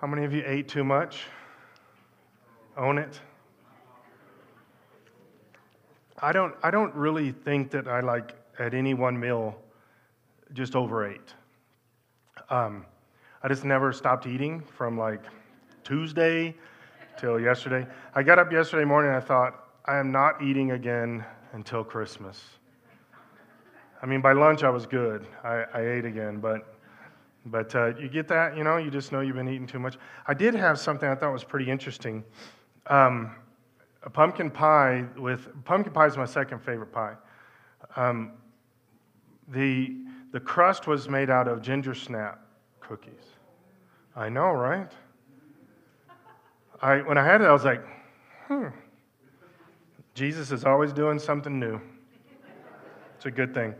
How many of you ate too much? Own it. I don't, I don't really think that I like at any one meal just overate. Um, I just never stopped eating from like Tuesday till yesterday. I got up yesterday morning and I thought, I am not eating again until Christmas. I mean, by lunch I was good. I, I ate again, but but uh, you get that, you know, you just know you've been eating too much. I did have something I thought was pretty interesting. Um, a pumpkin pie with pumpkin pie is my second favorite pie. Um, the the crust was made out of ginger snap cookies. I know, right? I when I had it, I was like, hmm. Jesus is always doing something new. It's a good thing.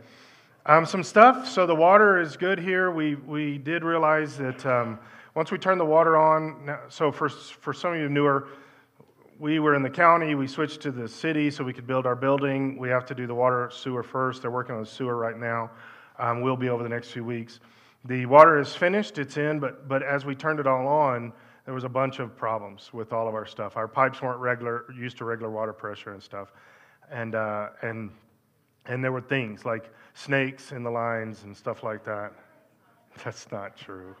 Um, some stuff. So the water is good here. We we did realize that um, once we turned the water on. So for for some of you newer we were in the county. We switched to the city so we could build our building. We have to do the water sewer first. They're working on the sewer right now. Um, we'll be over the next few weeks. The water is finished, it's in, but, but as we turned it all on, there was a bunch of problems with all of our stuff. Our pipes weren't regular, used to regular water pressure and stuff. And, uh, and, and there were things like snakes in the lines and stuff like that. That's not true.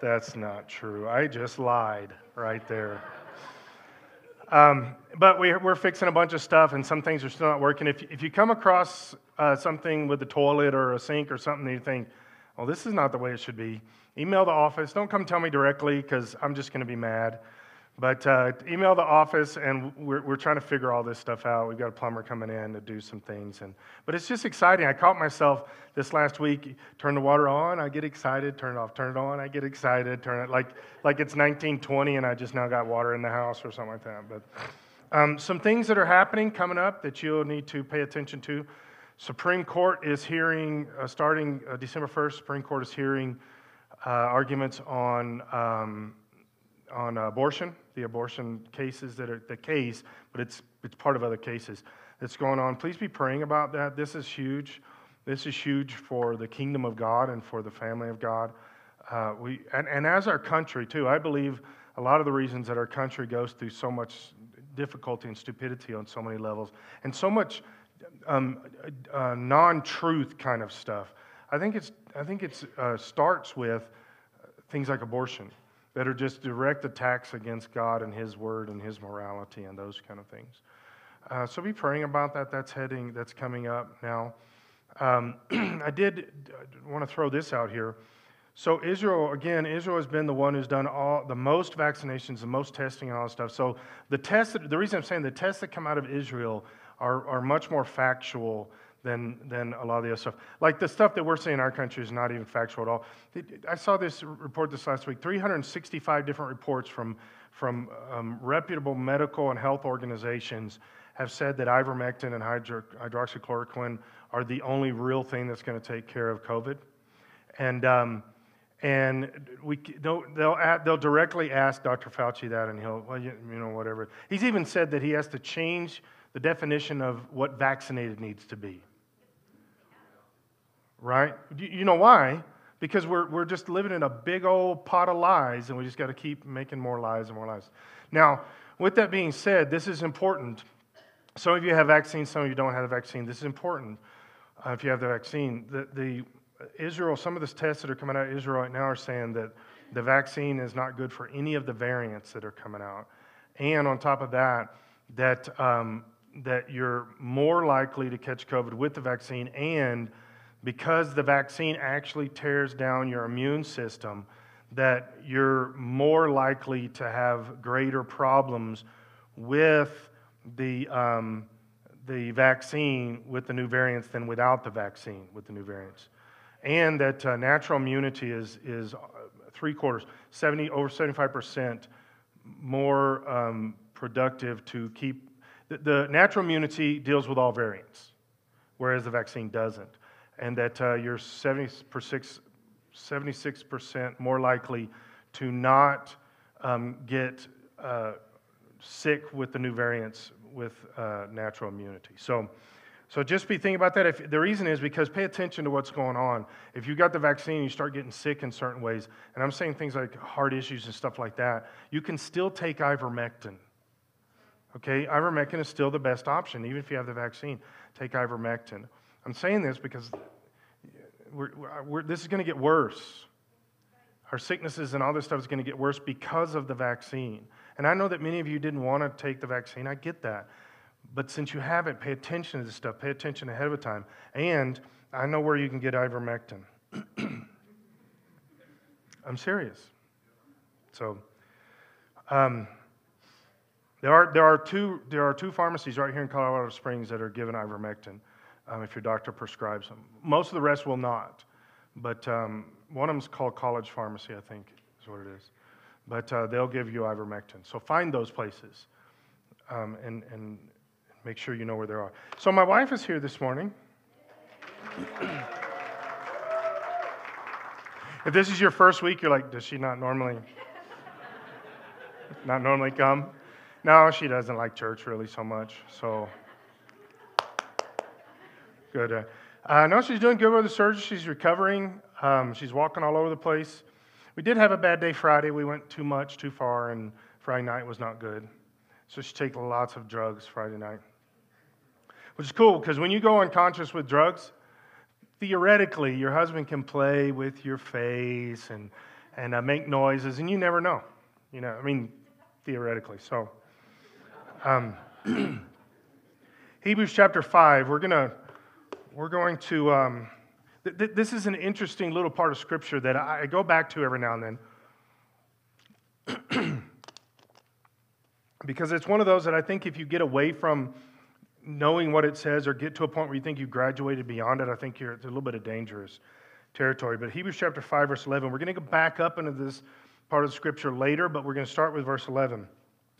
That's not true. I just lied right there. Um, but we, are fixing a bunch of stuff, and some things are still not working. If, if you come across uh, something with a toilet or a sink or something, and you think, well, this is not the way it should be, email the office. Don't come tell me directly because I'm just going to be mad. But uh, email the office, and we're, we're trying to figure all this stuff out. We've got a plumber coming in to do some things. And, but it's just exciting. I caught myself this last week, turn the water on, I get excited, turn it off, turn it on, I get excited, turn it like, like it's 1920 and I just now got water in the house or something like that. But um, some things that are happening coming up that you'll need to pay attention to. Supreme Court is hearing, uh, starting uh, December 1st, Supreme Court is hearing uh, arguments on, um, on abortion the abortion cases that are the case, but it's, it's part of other cases that's going on. Please be praying about that. This is huge. This is huge for the kingdom of God and for the family of God. Uh, we, and, and as our country, too, I believe a lot of the reasons that our country goes through so much difficulty and stupidity on so many levels and so much um, uh, non truth kind of stuff. I think, it's, I think it uh, starts with things like abortion that are just direct attacks against God and His Word and His morality and those kind of things. Uh, so be praying about that. That's heading. That's coming up now. Um, I did want to throw this out here. So Israel, again, Israel has been the one who's done all the most vaccinations, the most testing, and all that stuff. So the tests, the reason I'm saying the tests that come out of Israel are, are much more factual than, than a lot of the other stuff. Like the stuff that we're saying in our country is not even factual at all. I saw this report this last week 365 different reports from, from um, reputable medical and health organizations have said that ivermectin and hydro, hydroxychloroquine are the only real thing that's going to take care of COVID. And, um, and we, they'll, they'll, they'll directly ask Dr. Fauci that, and he'll, well, you, you know, whatever. He's even said that he has to change the definition of what vaccinated needs to be right? You know why? Because we're, we're just living in a big old pot of lies, and we just got to keep making more lies and more lies. Now, with that being said, this is important. Some of you have vaccines, some of you don't have the vaccine. This is important uh, if you have the vaccine. The, the Israel, some of the tests that are coming out of Israel right now are saying that the vaccine is not good for any of the variants that are coming out. And on top of that, that, um, that you're more likely to catch COVID with the vaccine and because the vaccine actually tears down your immune system, that you're more likely to have greater problems with the, um, the vaccine with the new variants than without the vaccine with the new variants. And that uh, natural immunity is, is uh, three quarters, 70, over 75% more um, productive to keep. The, the natural immunity deals with all variants, whereas the vaccine doesn't and that uh, you're 76, 76% more likely to not um, get uh, sick with the new variants with uh, natural immunity. So, So just be thinking about that. If, the reason is because pay attention to what's going on. If you got the vaccine, and you start getting sick in certain ways, and I'm saying things like heart issues and stuff like that, you can still take ivermectin. Okay, ivermectin is still the best option, even if you have the vaccine. Take ivermectin. I'm saying this because we're, we're, this is going to get worse. Our sicknesses and all this stuff is going to get worse because of the vaccine. And I know that many of you didn't want to take the vaccine. I get that. But since you haven't, pay attention to this stuff. Pay attention ahead of time. And I know where you can get ivermectin. I'm serious. So, um, there are, there, are two, there are two pharmacies right here in Colorado Springs that are giving ivermectin um, if your doctor prescribes them. Most of the rest will not. But um, one of them is called College Pharmacy, I think, is what it is. But uh, they'll give you ivermectin. So find those places um, and, and make sure you know where they are. So my wife is here this morning. if this is your first week, you're like, does she not normally not normally come? No, she doesn't like church really so much. So good. Uh, uh, no, she's doing good with the surgery. She's recovering. Um, she's walking all over the place. We did have a bad day Friday. We went too much, too far, and Friday night was not good. So she takes lots of drugs Friday night which is cool because when you go unconscious with drugs, theoretically, your husband can play with your face and, and uh, make noises, and you never know. You know, I mean, theoretically. So, um, Hebrews chapter 5, we're going to we're going to um, th- th- this is an interesting little part of scripture that I, go back to every now and then because it's one of those that i think if you get away from knowing what it says or get to a point where you think you've graduated beyond it, I think you're, it's a little bit of dangerous territory. But Hebrews chapter 5, verse 11, we're going to go back up into this part of scripture later, but we're going to start with verse 11.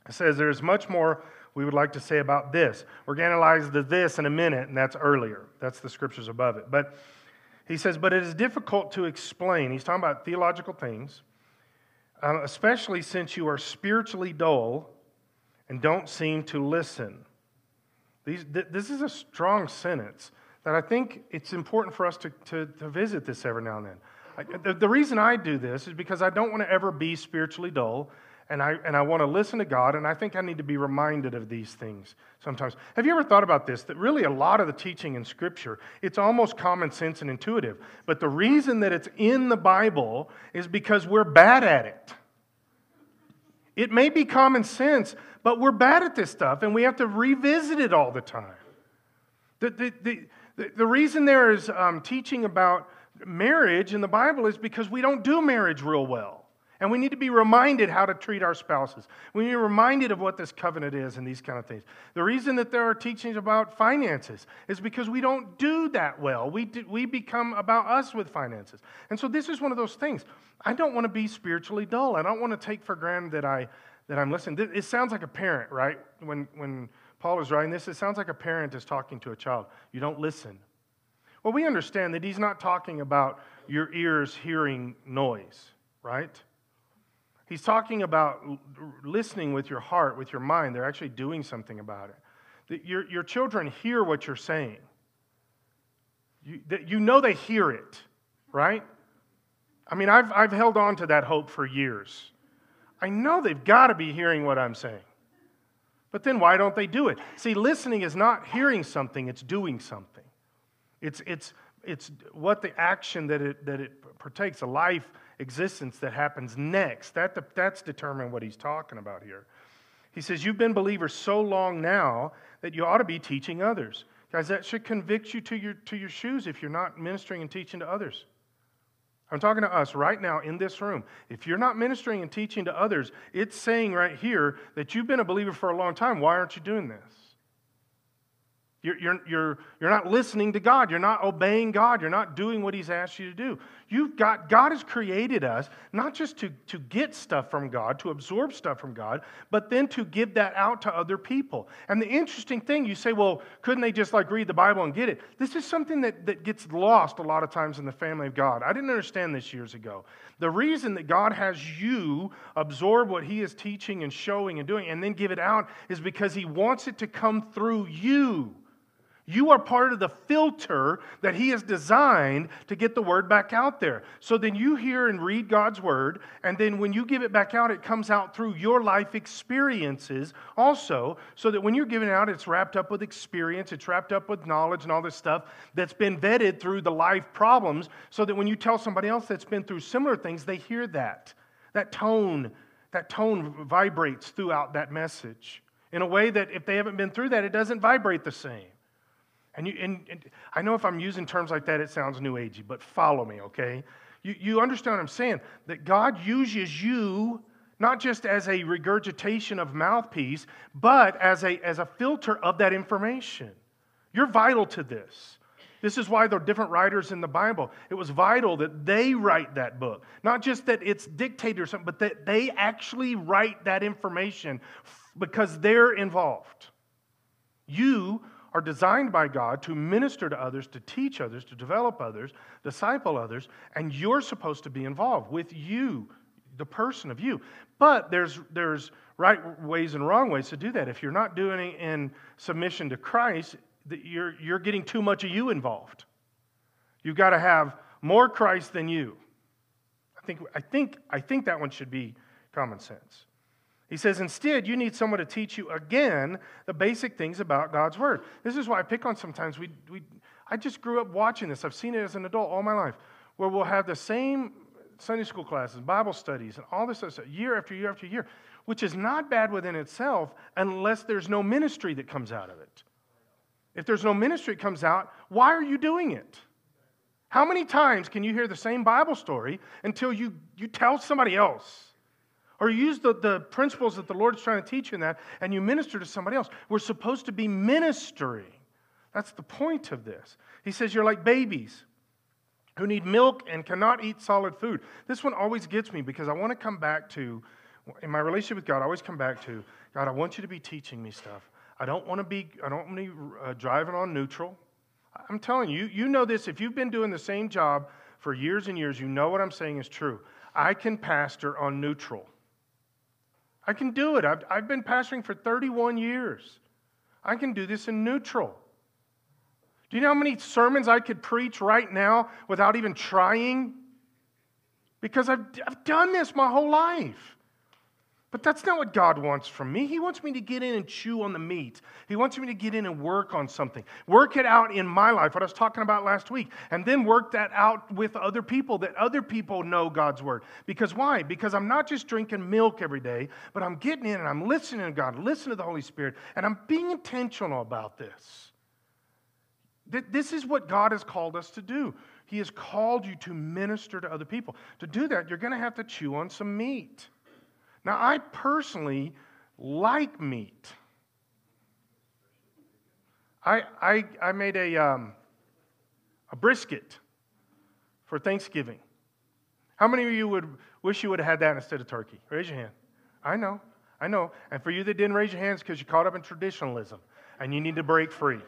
It says, There's much more we would like to say about this. We're going to analyze the this in a minute, and that's earlier. That's the scriptures above it. But he says, But it is difficult to explain. He's talking about theological things, um, especially since you are spiritually dull and don't seem to listen. These, th- this is a strong sentence that I think it's important for us to, to, to visit this every now and then. I, the, the reason I do this is because I don't want to ever be spiritually dull, and I, and I want to listen to God, and I think I need to be reminded of these things sometimes. Have you ever thought about this? That really a lot of the teaching in Scripture, it's almost common sense and intuitive. But the reason that it's in the Bible is because we're bad at it. It may be common sense, but we're bad at this stuff and we have to revisit it all the time. The, the, the, the, reason there is um, teaching about marriage in the Bible is because we don't do marriage real well. And we need to be reminded how to treat our spouses. We need to be reminded of what this covenant is and these kind of things. The reason that there are teachings about finances is because we don't do that well. We, do, we become about us with finances. And so this is one of those things. I don't want to be spiritually dull. I don't want to take for granted that I that I'm listening. It sounds like a parent, right? When, when Paul is writing this, it sounds like a parent is talking to a child. You don't listen. Well, we understand that he's not talking about your ears hearing noise, right? He's talking about listening with your heart, with your mind. They're actually doing something about it. Your, your children hear what you're saying. You, you know they hear it, right? I mean, I've, I've held on to that hope for years. I know they've got to be hearing what I'm saying. But then why don't they do it? See, listening is not hearing something, it's doing something. It's, it's, it's what the action that it, that it partakes, a life existence that happens next. That, that's determined what he's talking about here. He says, You've been believers so long now that you ought to be teaching others. Guys, that should convict you to your, to your shoes if you're not ministering and teaching to others. I'm talking to us right now in this room. If you're not ministering and teaching to others, it's saying right here that you've been a believer for a long time. Why aren't you doing this? You're, you're, you're, you're not listening to God. You're not obeying God. You're not doing what He's asked you to do. You've got, God has created us not just to, to get stuff from God, to absorb stuff from God, but then to give that out to other people. And the interesting thing, you say, well, couldn't they just like read the Bible and get it? This is something that, that gets lost a lot of times in the family of God. I didn't understand this years ago. The reason that God has you absorb what He is teaching and showing and doing and then give it out is because He wants it to come through you. You are part of the filter that He has designed to get the word back out there. So then you hear and read God's word, and then when you give it back out, it comes out through your life experiences also, so that when you're giving it out, it's wrapped up with experience, it's wrapped up with knowledge and all this stuff that's been vetted through the life problems, so that when you tell somebody else that's been through similar things, they hear that. That tone, that tone vibrates throughout that message in a way that if they haven't been through that, it doesn't vibrate the same. And, you, and, and I know if I'm using terms like that, it sounds new agey, but follow me, okay? You, you understand what I'm saying? That God uses you not just as a regurgitation of mouthpiece, but as a, as a filter of that information. You're vital to this. This is why the different writers in the Bible, it was vital that they write that book. Not just that it's dictated or something, but that they actually write that information because they're involved. You are designed by God to minister to others, to teach others, to develop others, disciple others, and you're supposed to be involved with you, the person of you. But there's, there's right ways and wrong ways to do that. If you're not doing it in submission to Christ, you're, you're getting too much of you involved. You've got to have more Christ than you. I think, I think, I think that one should be common sense. He says, instead, you need someone to teach you again the basic things about God's Word. This is why I pick on sometimes. We, we, I just grew up watching this. I've seen it as an adult all my life, where we'll have the same Sunday school classes, Bible studies, and all this stuff year after year after year, which is not bad within itself unless there's no ministry that comes out of it. If there's no ministry that comes out, why are you doing it? How many times can you hear the same Bible story until you, you tell somebody else? Or use the, the principles that the Lord's trying to teach you in that and you minister to somebody else. We're supposed to be ministering. That's the point of this. He says you're like babies who need milk and cannot eat solid food. This one always gets me because I want to come back to, in my relationship with God, I always come back to, God, I want you to be teaching me stuff. I don't want to be, I don't want to be uh, driving on neutral. I'm telling you, you know this. If you've been doing the same job for years and years, you know what I'm saying is true. I can pastor on neutral. I can do it. I've, I've been pastoring for 31 years. I can do this in neutral. Do you know how many sermons I could preach right now without even trying? Because I've, I've done this my whole life. But that's not what God wants from me. He wants me to get in and chew on the meat. He wants me to get in and work on something. Work it out in my life, what I was talking about last week, and then work that out with other people that other people know God's word. Because why? Because I'm not just drinking milk every day, but I'm getting in and I'm listening to God, listening to the Holy Spirit, and I'm being intentional about this. This is what God has called us to do. He has called you to minister to other people. To do that, you're going to have to chew on some meat. Now, I personally like meat. I, I, I made a, um, a brisket for Thanksgiving. How many of you would wish you would have had that instead of turkey? Raise your hand. I know, I know. And for you that didn't raise your hands because you caught up in traditionalism and you need to break free.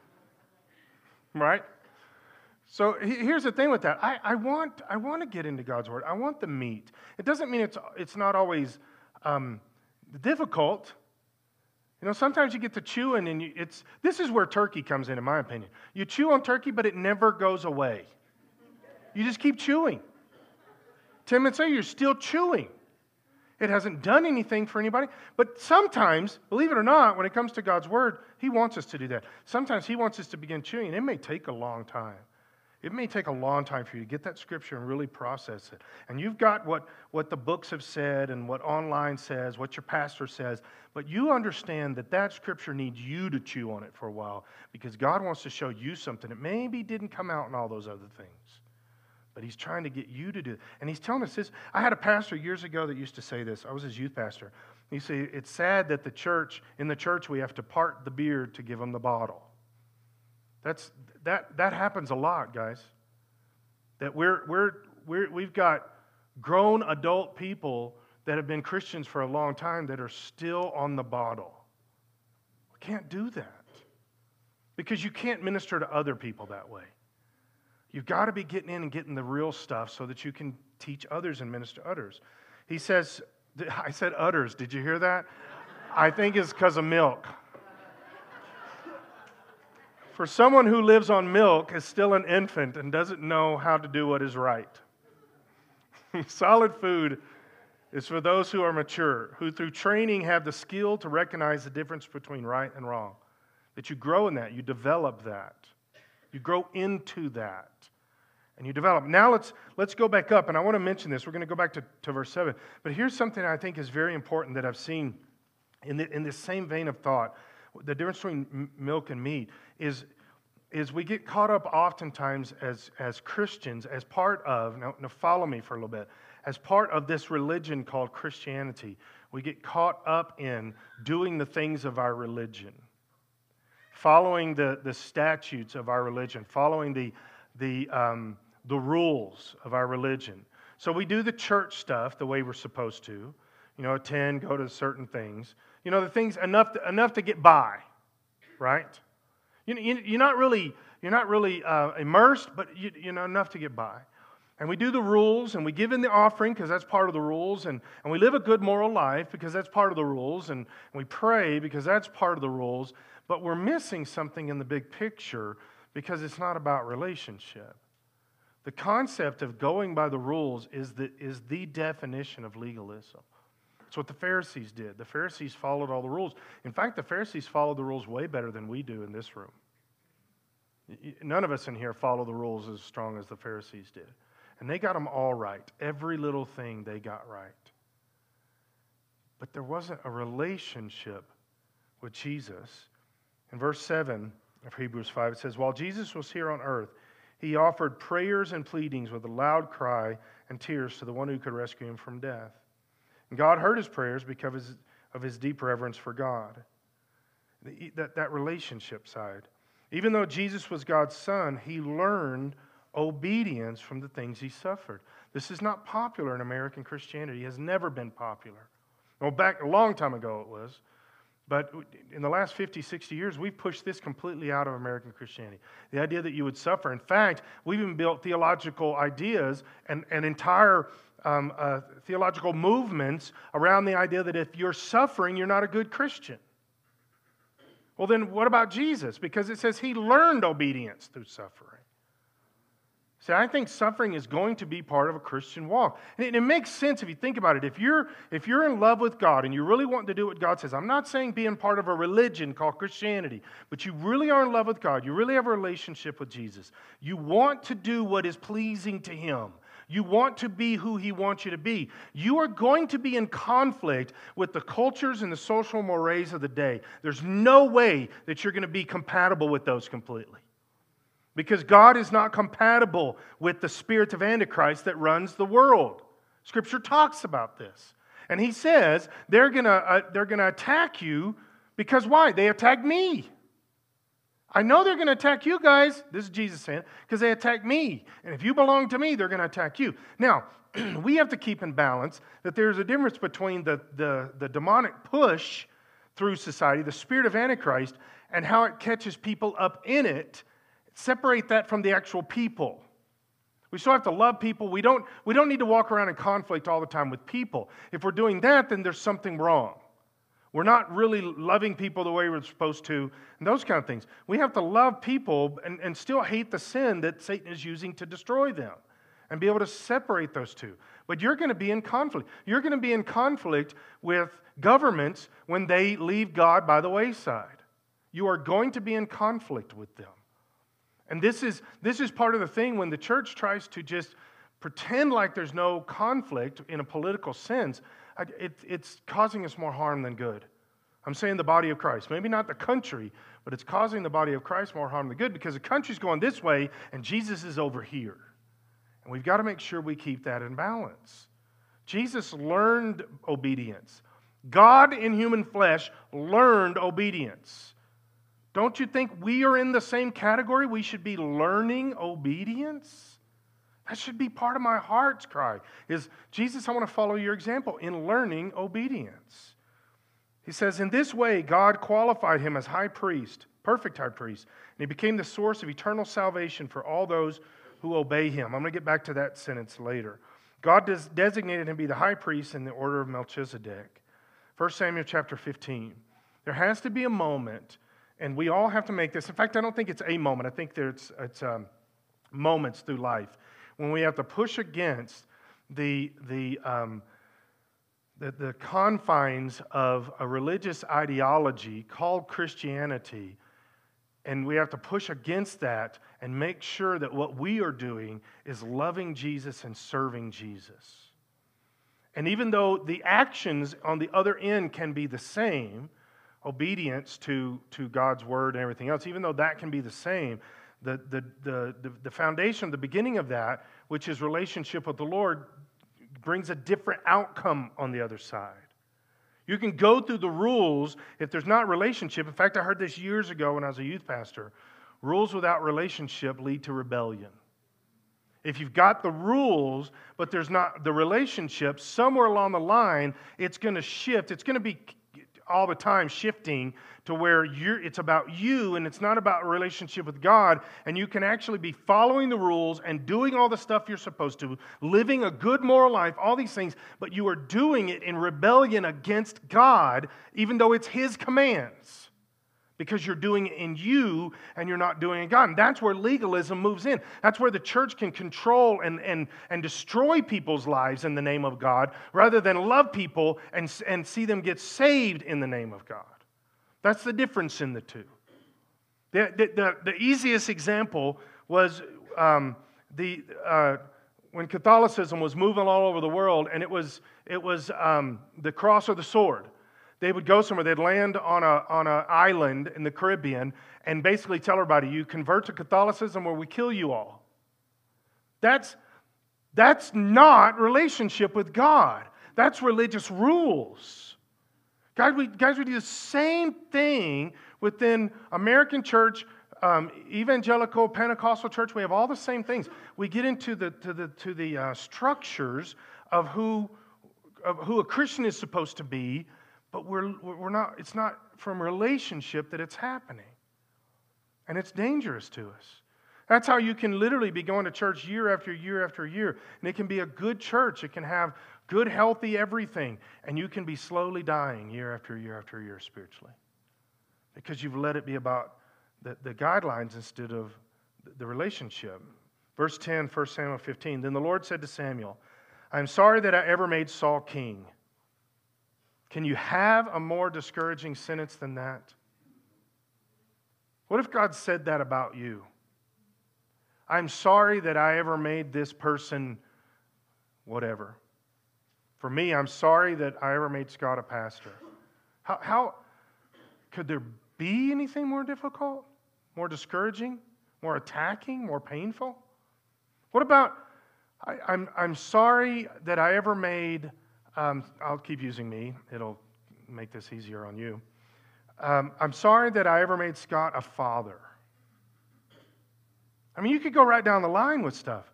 right? So here's the thing with that. I, I, want, I want to get into God's Word. I want the meat. It doesn't mean it's, it's not always um, difficult. You know, sometimes you get to chewing, and you, it's, this is where turkey comes in, in my opinion. You chew on turkey, but it never goes away. You just keep chewing. 10 minutes later, you're still chewing. It hasn't done anything for anybody. But sometimes, believe it or not, when it comes to God's Word, He wants us to do that. Sometimes He wants us to begin chewing. It may take a long time. It may take a long time for you to get that scripture and really process it. And you've got what, what the books have said and what online says, what your pastor says, but you understand that that scripture needs you to chew on it for a while because God wants to show you something that maybe didn't come out in all those other things. But he's trying to get you to do it. And he's telling us this. I had a pastor years ago that used to say this. I was his youth pastor. He said, It's sad that the church, in the church, we have to part the beard to give them the bottle. That's, that, that happens a lot, guys. That we're, we're, we're, we've got grown adult people that have been Christians for a long time that are still on the bottle. We can't do that because you can't minister to other people that way. You've got to be getting in and getting the real stuff so that you can teach others and minister others. He says, I said udders. Did you hear that? I think it's because of milk. For someone who lives on milk is still an infant and doesn't know how to do what is right. Solid food is for those who are mature, who through training have the skill to recognize the difference between right and wrong. That you grow in that, you develop that, you grow into that, and you develop. Now let's, let's go back up, and I want to mention this. We're going to go back to, to verse 7. But here's something I think is very important that I've seen in, the, in this same vein of thought. The difference between milk and meat is, is we get caught up oftentimes as, as Christians, as part of, now, now follow me for a little bit, as part of this religion called Christianity. We get caught up in doing the things of our religion, following the, the statutes of our religion, following the, the, um, the rules of our religion. So we do the church stuff the way we're supposed to, you know, attend, go to certain things. You know, the things enough to, enough to get by, right? You, you, you're not really, you're not really uh, immersed, but you, you know, enough to get by. And we do the rules and we give in the offering because that's part of the rules. And, and we live a good moral life because that's part of the rules. And, and we pray because that's part of the rules. But we're missing something in the big picture because it's not about relationship. The concept of going by the rules is the, is the definition of legalism. That's what the Pharisees did. The Pharisees followed all the rules. In fact, the Pharisees followed the rules way better than we do in this room. None of us in here follow the rules as strong as the Pharisees did. And they got them all right. Every little thing they got right. But there wasn't a relationship with Jesus. In verse 7 of Hebrews 5, it says, While Jesus was here on earth, he offered prayers and pleadings with a loud cry and tears to the one who could rescue him from death. And God heard his prayers because of his deep reverence for God. That, that relationship side. Even though Jesus was God's son, he learned obedience from the things he suffered. This is not popular in American Christianity. It has never been popular. Well, back a long time ago it was. But in the last 50, 60 years, we've pushed this completely out of American Christianity. The idea that you would suffer. In fact, we've even built theological ideas and, and entire um, uh, theological movements around the idea that if you're suffering, you're not a good Christian. Well, then what about Jesus? Because it says he learned obedience through suffering. See, I think suffering is going to be part of a Christian walk. And it, it, makes sense if you think about it. If you're, if you're in love with God and you really want to do what God says, I'm not saying being part of a religion called Christianity, but you really are in love with God. You really have a relationship with Jesus. You want to do what is pleasing to Him. You want to be who He wants you to be. You are going to be in conflict with the cultures and the social mores of the day. There's no way that you're going to be compatible with those completely. Because God is not compatible with the spirit of Antichrist that runs the world. Scripture talks about this. And He says they're going to uh, they're going to attack you because why? They attacked me. I know they're going to attack you guys. This is Jesus saying, because they attack me. And if you belong to me, they're going to attack you. Now, we have to keep in balance that there's a difference between the, the, the demonic push through society, the spirit of Antichrist, and how it catches people up in it. Separate that from the actual people. We still have to love people. We don't, we don't need to walk around in conflict all the time with people. If we're doing that, then there's something wrong. We're not really loving people the way we're supposed to, and those kind of things. We have to love people and, and still hate the sin that Satan is using to destroy them and be able to separate those two. But you're going to be in conflict. You're going to be in conflict with governments when they leave God by the wayside. You are going to be in conflict with them. And this is, this is part of the thing when the church tries to just pretend like there's no conflict in a political sense it, it's causing us more harm than good. I'm saying the body of Christ. Maybe not the country, but it's causing the body of Christ more harm than good because the country's going this way and Jesus is over here. And we've got to make sure we keep that in balance. Jesus learned obedience. God in human flesh learned obedience. Don't you think we are in the same category? We should be learning obedience? That should be part of my heart's cry is Jesus, I want to follow your example in learning obedience. He says, In this way, God qualified him as high priest, perfect high priest, and he became the source of eternal salvation for all those who obey him. I'm going to get back to that sentence later. God des- designated him to be the high priest in the order of Melchizedek. 1 Samuel chapter 15. There has to be a moment and we all have to make this. In fact, I don't think it's a moment. I think there's it's um, moments through life when we have to push against the the um, the, the confines of a religious ideology called Christianity, and we have to push against that and make sure that what we are doing is loving Jesus and serving Jesus. And even though the actions on the other end can be the same, obedience to, to God's word and everything else, even though that can be the same, the, the, the, the, foundation, the beginning of that, which is relationship with the Lord, brings a different outcome on the other side. You can go through the rules if there's not relationship. In fact, I heard this years ago when I was a youth pastor. Rules without relationship lead to rebellion. If you've got the rules, but there's not the relationship, somewhere along the line, it's going to shift. It's going to be all the time shifting to where it's about you and it's not about relationship with God. And you can actually be following the rules and doing all the stuff you're supposed to, living a good moral life, all these things, but you are doing it in rebellion against God, even though it's His commands because you're doing it in you and you're not doing it in God. And that's where legalism moves in. That's where the church can control and, and, and destroy people's lives in the name of God rather than love people and, and see them get saved in the name of God. That's the difference in the two. The, the, the, the easiest example was um, the, uh, when Catholicism was moving all over the world, and it was, it was um, the cross or the sword they would go somewhere, they'd land on an on a island in the Caribbean and basically tell everybody, you convert to Catholicism or we kill you all. That's, that's not relationship with God. That's religious rules. Guys, we, guys, we do the same thing within American church, um, evangelical, Pentecostal church. We have all the same things. We get into the, to the, to the uh, structures of who, of who a Christian is supposed to be but we're, we're not, it's not from relationship that it's happening. And it's dangerous to us. That's how you can literally be going to church year after year after year. And it can be a good church. It can have good, healthy everything. And you can be slowly dying year after year after year spiritually. Because you've let it be about the, the guidelines instead of the relationship. Verse 10, 1 Samuel 15. Then the Lord said to Samuel, I am sorry that I ever made Saul king can you have a more discouraging sentence than that? What if God said that about you? I'm sorry that I ever made this person whatever. For me, I'm sorry that I ever made Scott a pastor. How, how could there be anything more difficult, more discouraging, more attacking, more painful? What about, I, I'm, I'm sorry that I ever made um, I'll keep using me, it'll make this easier on you. Um, I'm sorry that I ever made Scott a father. I mean, you could go right down the line with stuff.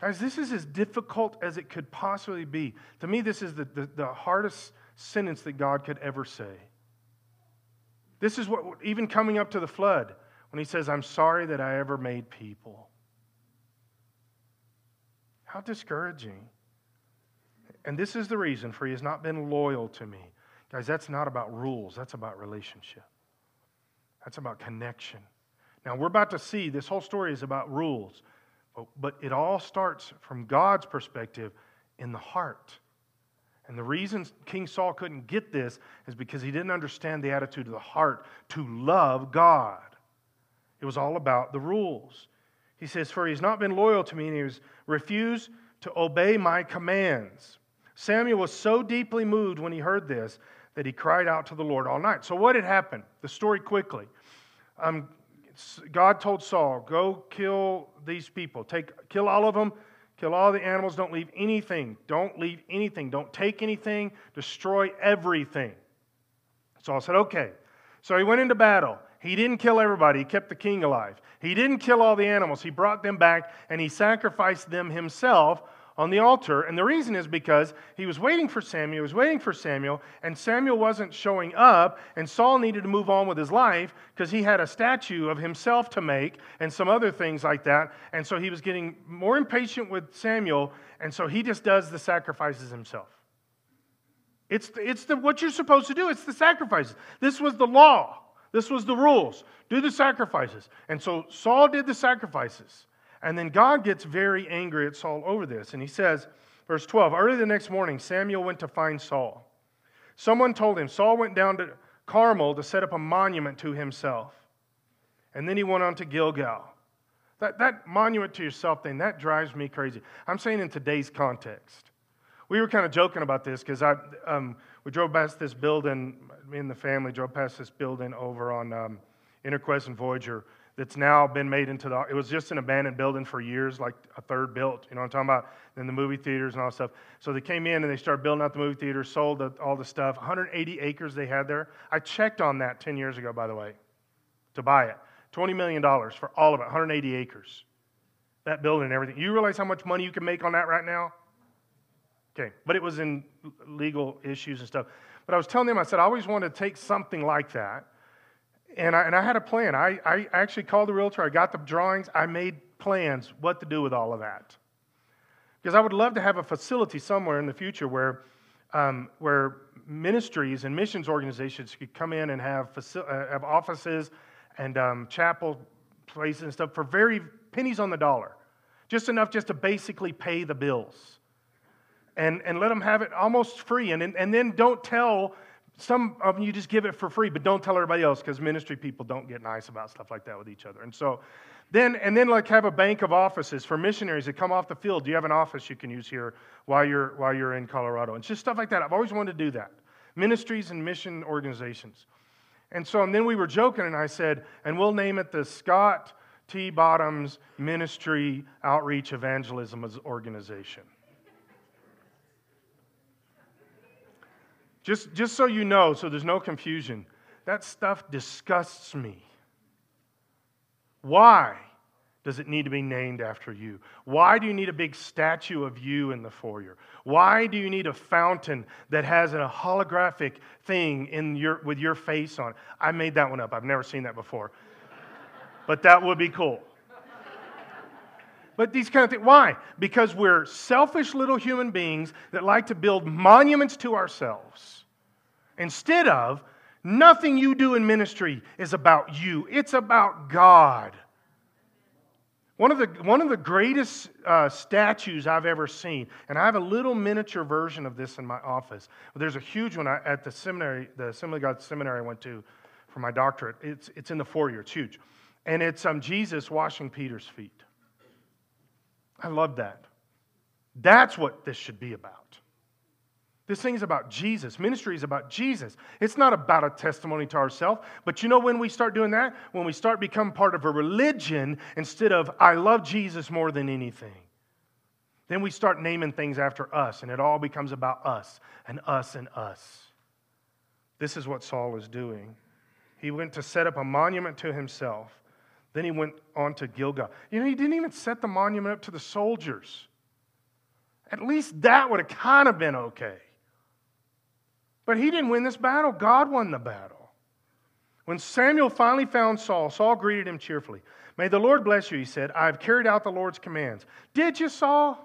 Guys, this is as difficult as it could possibly be. To me, this is the, the, the hardest sentence that God could ever say. This is what, even coming up to the flood, when he says, I'm sorry that I ever made people. How discouraging. And this is the reason, for he has not been loyal to me. Guys, that's not about rules, that's about relationship. That's about connection. Now, we're about to see this whole story is about rules, but, it all starts from God's perspective in the heart. And the reason King Saul couldn't get this is because he didn't understand the attitude of the heart to love God. It was all about the rules. He says, For he has not been loyal to me, and he has refused to obey my commands. Samuel was so deeply moved when he heard this that he cried out to the Lord all night. So, what had happened? The story quickly. Um, God told Saul, Go kill these people. Take, kill all of them. Kill all the animals. Don't leave anything. Don't leave anything. Don't take anything. Destroy everything. Saul said, Okay. So he went into battle. He didn't kill everybody. He kept the king alive. He didn't kill all the animals. He brought them back and he sacrificed them himself on the altar. And the reason is because he was waiting for Samuel, he was waiting for Samuel, and Samuel wasn't showing up, and Saul needed to move on with his life because he had a statue of himself to make and some other things like that. And so he was getting more impatient with Samuel, and so he just does the sacrifices himself. It's, it's the, what you're supposed to do. It's the sacrifices. This was the law. This was the rules. Do the sacrifices. And so Saul did the sacrifices. And then God gets very angry at Saul over this. And he says, verse 12 Early the next morning, Samuel went to find Saul. Someone told him, Saul went down to Carmel to set up a monument to himself. And then he went on to Gilgal. That, that monument to yourself thing, that drives me crazy. I'm saying in today's context. We were kind of joking about this because I um, we drove past this building. Me and the family drove past this building over on um, Interquest and Voyager that's now been made into the. It was just an abandoned building for years, like a third built. You know what I'm talking about? Then the movie theaters and all that stuff. So they came in and they started building out the movie theater, sold the, all the stuff. 180 acres they had there. I checked on that 10 years ago, by the way, to buy it. $20 million for all of it, 180 acres. That building and everything. You realize how much money you can make on that right now? Okay, but it was in legal issues and stuff. But I was telling them, I said, I always wanted to take something like that. And I, and I had a plan. I, I actually called the realtor. I got the drawings. I made plans what to do with all of that. Because I would love to have a facility somewhere in the future where, um, where ministries and missions organizations could come in and have, faci- uh, have offices and um, chapel places and stuff for very pennies on the dollar. Just enough just to basically pay the bills and, and let them have it almost free. And, and then don't tell some of you just give it for free, but don't tell everybody else because ministry people don't get nice about stuff like that with each other. And so then, and then like have a bank of offices for missionaries that come off the field. Do you have an office you can use here while you're, while you're in Colorado? And just stuff like that. I've always wanted to do that. Ministries and mission organizations. And so and then we were joking, and I said, and we'll name it the Scott T. Bottoms Ministry Outreach Evangelism Organization. Just, just so you know, so there's no confusion, that stuff disgusts me. Why does it need to be named after you? Why do you need a big statue of you in the foyer? Why do you need a fountain that has a holographic thing in your, with your face on it? I made that one up. I've never seen that before. but that would be cool. But these kind of things, why? Because we're selfish little human beings that like to build monuments to ourselves instead of nothing you do in ministry is about you, it's about God. One of the, one of the greatest uh, statues I've ever seen, and I have a little miniature version of this in my office. There's a huge one at the seminary, the Assembly God seminary I went to for my doctorate. It's, it's in the foyer, it's huge. And it's um, Jesus washing Peter's feet. I love that. That's what this should be about. This thing is about Jesus. Ministry is about Jesus. It's not about a testimony to ourselves. But you know when we start doing that? When we start becoming part of a religion instead of, I love Jesus more than anything. Then we start naming things after us, and it all becomes about us and us and us. This is what Saul is doing. He went to set up a monument to himself then he went on to Gilgal. You know, he didn't even set the monument up to the soldiers. At least that would have kind of been okay. But he didn't win this battle, God won the battle. When Samuel finally found Saul, Saul greeted him cheerfully. May the Lord bless you, he said. I have carried out the Lord's commands. Did you, Saul?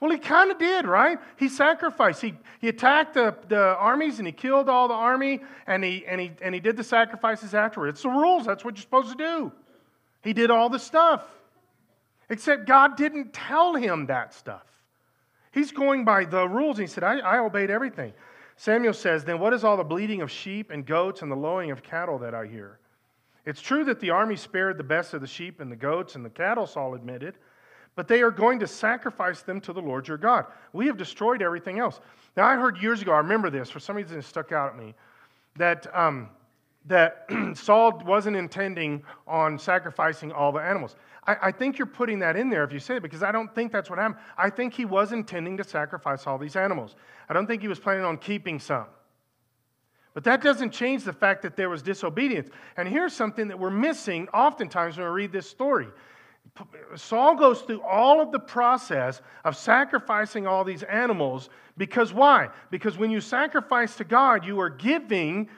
Well, he kind of did, right? He sacrificed. He, he attacked the, the armies and he killed all the army and he, and, he, and he did the sacrifices afterward. It's the rules. That's what you're supposed to do. He did all the stuff. Except God didn't tell him that stuff. He's going by the rules. He said, I, I obeyed everything. Samuel says, Then what is all the bleating of sheep and goats and the lowing of cattle that I hear? It's true that the army spared the best of the sheep and the goats and the cattle, Saul admitted, but they are going to sacrifice them to the Lord your God. We have destroyed everything else. Now, I heard years ago, I remember this, for some reason it stuck out at me, that um, that Saul wasn't intending on sacrificing all the animals. I, I, think you're putting that in there if you say it, because I don't think that's what happened. I think he was intending to sacrifice all these animals. I don't think he was planning on keeping some. But that doesn't change the fact that there was disobedience. And here's something that we're missing oftentimes when we read this story. Saul goes through all of the process of sacrificing all these animals because why? Because when you sacrifice to God, you are giving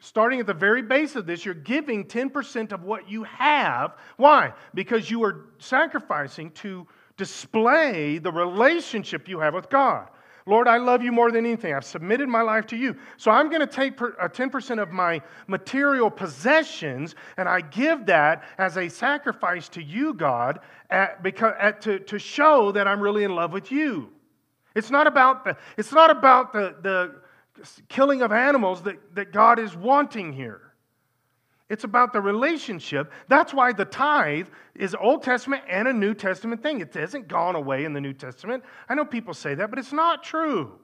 starting at the very base of this, you're giving 10% of what you have. Why? Because you are sacrificing to display the relationship you have with God. Lord, I love you more than anything. I've submitted my life to you. So I'm going to take 10% uh, of my material possessions and I give that as a sacrifice to you, God, at, because, at, to, to show that I'm really in love with you. It's not about the, it's not about the, the killing of animals that, that God is wanting here. It's about the relationship. That's why the tithe is Old Testament and a New Testament thing. It hasn't gone away in the New Testament. I know people say that, but it's not true.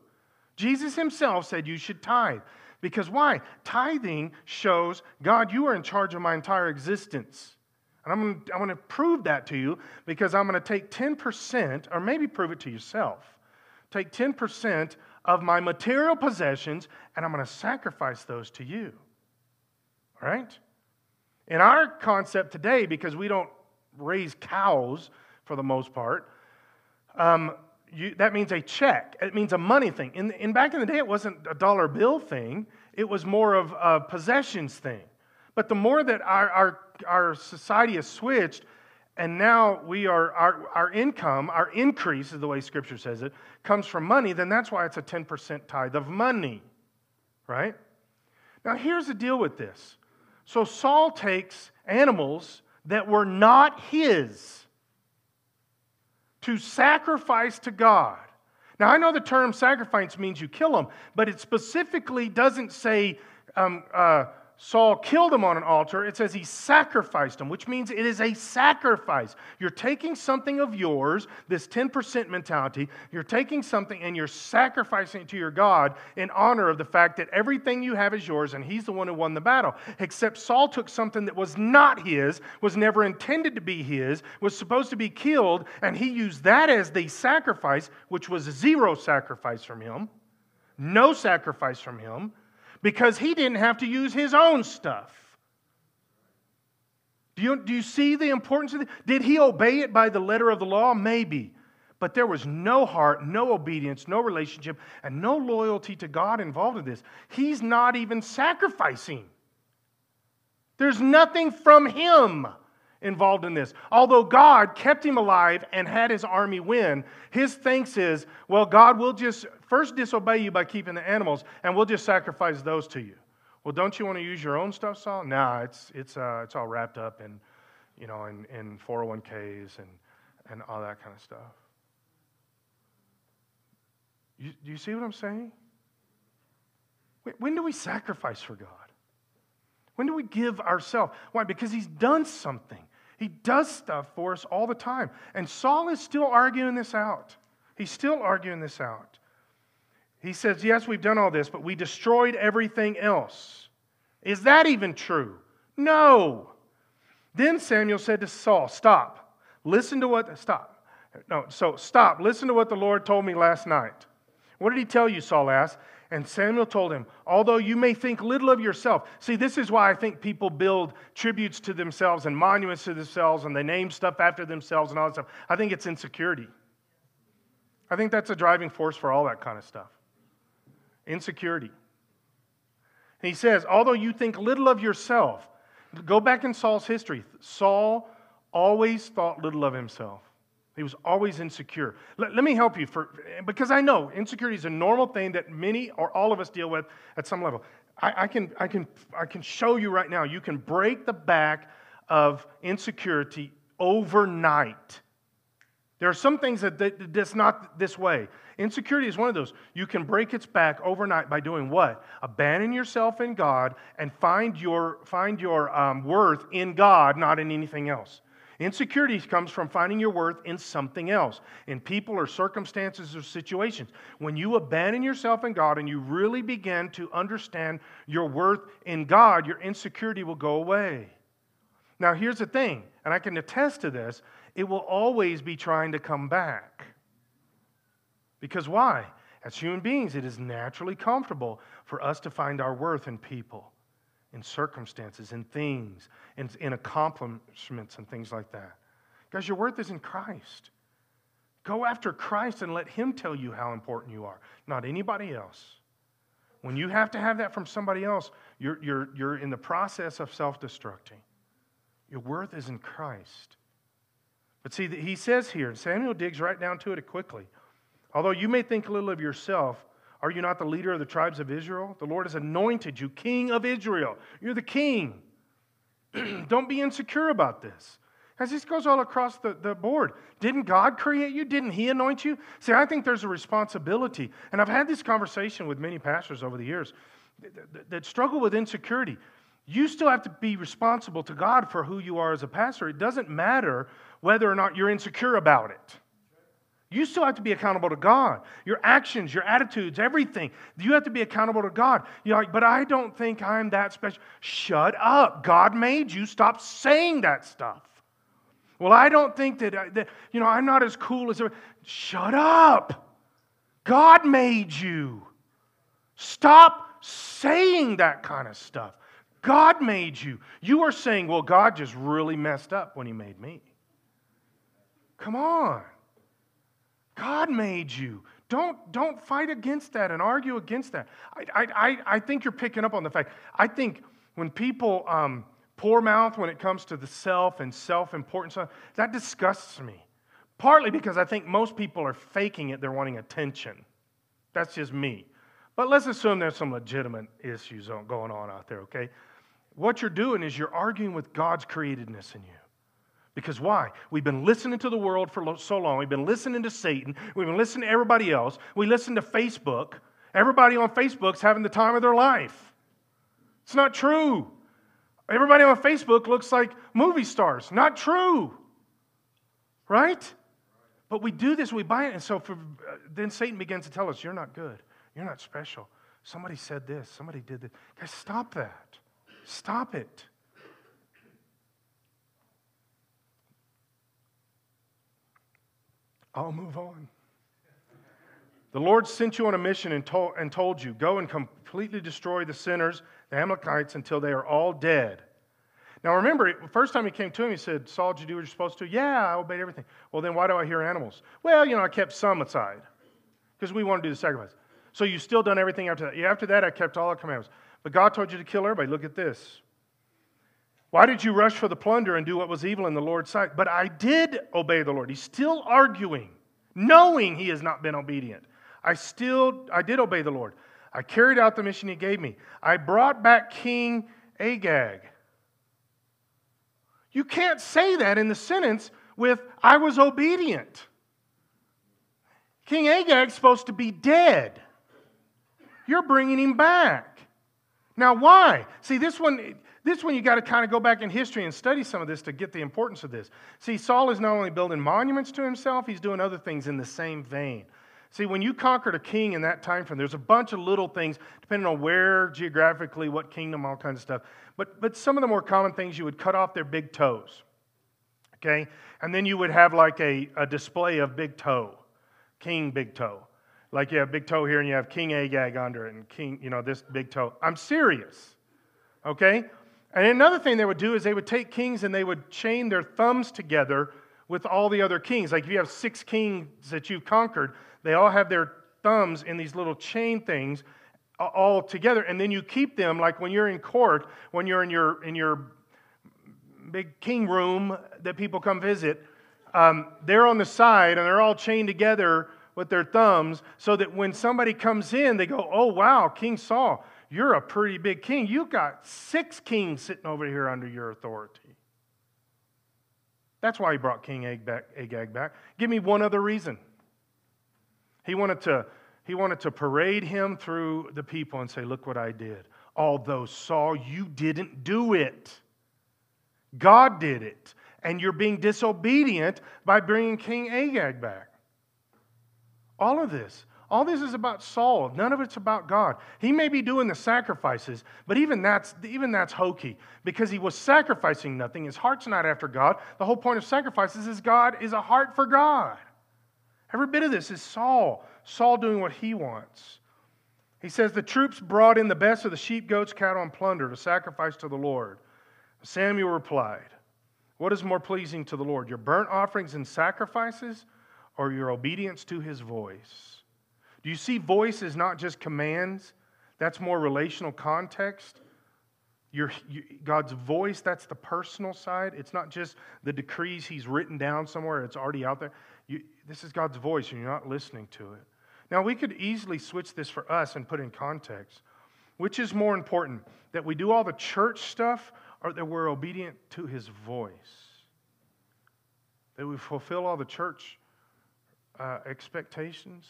Jesus himself said you should tithe. Because why? Tithing shows God, you are in charge of my entire existence. And I'm I'm going to prove that to you because I'm going to take 10%, or maybe prove it to yourself. Take 10% of my material possessions and I'm going to sacrifice those to you. All right? In our concept today, because we don't raise cows for the most part, um, you, that means a check. It means a money thing. In, in, back in the day, it wasn't a dollar bill thing, it was more of a possessions thing. But the more that our, our, our society has switched, and now we are our, our income, our increase is the way scripture says it, comes from money, then that's why it's a 10% tithe of money. Right? Now here's the deal with this. So Saul takes animals that were not his to sacrifice to God. Now, I know the term sacrifice means you kill them, but it specifically doesn't say um, uh, Saul killed him on an altar, it says he sacrificed him, which means it is a sacrifice. You're taking something of yours, this 10% mentality, you're taking something and you're sacrificing it to your God in honor of the fact that everything you have is yours and he's the one who won the battle. Except Saul took something that was not his, was never intended to be his, was supposed to be killed, and he used that as the sacrifice, which was zero sacrifice from him, no sacrifice from him because he didn't have to use his own stuff. Do you, do you see the importance of it? Did he obey it by the letter of the law? Maybe. But there was no heart, no obedience, no relationship, and no loyalty to God involved in this. He's not even sacrificing. There's nothing from him involved in this. Although God kept him alive and had his army win, his thanks is, well, God will just first disobey you by keeping the animals, and we'll just sacrifice those to you. Well, don't you want to use your own stuff, Saul? Nah, it's, it's, uh, it's all wrapped up in, you know, in, in 401ks and, and all that kind of stuff. You, do you see what I'm saying? When do we sacrifice for God? When do we give ourselves? Why? Because He's done something. He does stuff for us all the time. And Saul is still arguing this out. He's still arguing this out. He says, Yes, we've done all this, but we destroyed everything else. Is that even true? No. Then Samuel said to Saul, Stop. Listen to what, stop. No, so stop. Listen to what the Lord told me last night. What did he tell you? Saul asked. And Samuel told him, Although you may think little of yourself. See, this is why I think people build tributes to themselves and monuments to themselves and they name stuff after themselves and all that stuff. I think it's insecurity. I think that's a driving force for all that kind of stuff. Insecurity. And he says, Although you think little of yourself, go back in Saul's history. Saul always thought little of himself. He was always insecure. Let, let, me help you for because I know insecurity is a normal thing that many or all of us deal with at some level. I, I, can, I, can, I can show you right now, you can break the back of insecurity overnight. There are some things that, that that's not this way. Insecurity is one of those. You can break its back overnight by doing what? Abandon yourself in God and find your, find your um, worth in God, not in anything else. Insecurity comes from finding your worth in something else, in people or circumstances or situations. When you abandon yourself in God and you really begin to understand your worth in God, your insecurity will go away. Now, here's the thing, and I can attest to this it will always be trying to come back. Because why? As human beings, it is naturally comfortable for us to find our worth in people in circumstances, in things, in, in accomplishments, and things like that. Guys, your worth is in Christ. Go after Christ and let Him tell you how important you are, not anybody else. When you have to have that from somebody else, you're, you're, you're in the process of self destructing. Your worth is in Christ. But see, he says here, Samuel digs right down to it quickly. Although you may think a little of yourself, are you not the leader of the tribes of Israel? The Lord has anointed you king of Israel. You're the king. Don't be insecure about this. As this goes all across the, the board. Didn't God create you? Didn't He anoint you? See, I think there's a responsibility. And I've had this conversation with many pastors over the years that, that struggle with insecurity. You still have to be responsible to God for who you are as a pastor. It doesn't matter whether or not you're insecure about it. You still have to be accountable to God. Your actions, your attitudes, everything. You have to be accountable to God. You're like, but I don't think I'm that special. Shut up. God made you. Stop saying that stuff. Well, I don't think that, uh, that you know, I'm not as cool as. Shut up. God made you. Stop saying that kind of stuff. God made you. You are saying, well, God just really messed up when He made me. Come on. God made you. Don't, don't fight against that and argue against that. I, I, I think you're picking up on the fact. I think when people um, poor mouth when it comes to the self and self importance, that disgusts me. Partly because I think most people are faking it, they're wanting attention. That's just me. But let's assume there's some legitimate issues going on out there, okay? What you're doing is you're arguing with God's createdness in you. Because why? We've been listening to the world for so long. We've been listening to Satan. We've been listening to everybody else. We listen to Facebook. Everybody on Facebook's having the time of their life. It's not true. Everybody on Facebook looks like movie stars. Not true. Right? But we do this, we buy it. And so for, uh, then Satan begins to tell us, You're not good. You're not special. Somebody said this. Somebody did this. Guys, stop that. Stop it. I'll move on. The Lord sent you on a mission and told, and told you, Go and completely destroy the sinners, the Amalekites, until they are all dead. Now remember, the first time he came to him, he said, Saul, did you do what you're supposed to? Yeah, I obeyed everything. Well, then why do I hear animals? Well, you know, I kept some aside because we want to do the sacrifice. So you still done everything after that. Yeah, after that, I kept all the commandments. But God told you to kill everybody. Look at this. Why did you rush for the plunder and do what was evil in the Lord's sight? But I did obey the Lord. He's still arguing, knowing he has not been obedient. I still, I did obey the Lord. I carried out the mission he gave me. I brought back King Agag. You can't say that in the sentence with, I was obedient. King Agag's supposed to be dead. You're bringing him back. Now, why? See, this one, this one, you got to kind of go back in history and study some of this to get the importance of this. See, Saul is not only building monuments to himself, he's doing other things in the same vein. See, when you conquered a king in that time frame, there's a bunch of little things, depending on where geographically, what kingdom, all kinds of stuff. But, but some of the more common things, you would cut off their big toes. Okay? And then you would have like a, a display of big toe, king big toe. Like you have big toe here and you have King Agag under it and king, you know, this big toe. I'm serious. Okay? And another thing they would do is they would take kings and they would chain their thumbs together with all the other kings. Like if you have six kings that you've conquered, they all have their thumbs in these little chain things all together. And then you keep them like when you're in court, when you're in your, in your big king room that people come visit, um, they're on the side and they're all chained together with their thumbs so that when somebody comes in, they go, Oh, wow, King Saul you're a pretty big king. You've got six kings sitting over here under your authority. That's why he brought King Agag back. Give me one other reason. He wanted to, he wanted to parade him through the people and say, Look what I did. Although, Saul, you didn't do it. God did it. And you're being disobedient by bringing King Agag back. All of this. All this is about Saul. None of it's about God. He may be doing the sacrifices, but even that's, even that's hokey because he was sacrificing nothing. His heart's not after God. The whole point of sacrifices is God is a heart for God. Every bit of this is Saul. Saul doing what he wants. He says, The troops brought in the best of the sheep, goats, cattle, and plunder to sacrifice to the Lord. Samuel replied, What is more pleasing to the Lord, your burnt offerings and sacrifices, or your obedience to his voice? Do you see voice as not just commands? That's more relational context. Your, you, God's voice, that's the personal side. It's not just the decrees he's written down somewhere, it's already out there. You, this is God's voice, and you're not listening to it. Now, we could easily switch this for us and put in context. Which is more important, that we do all the church stuff or that we're obedient to his voice? That we fulfill all the church uh, expectations?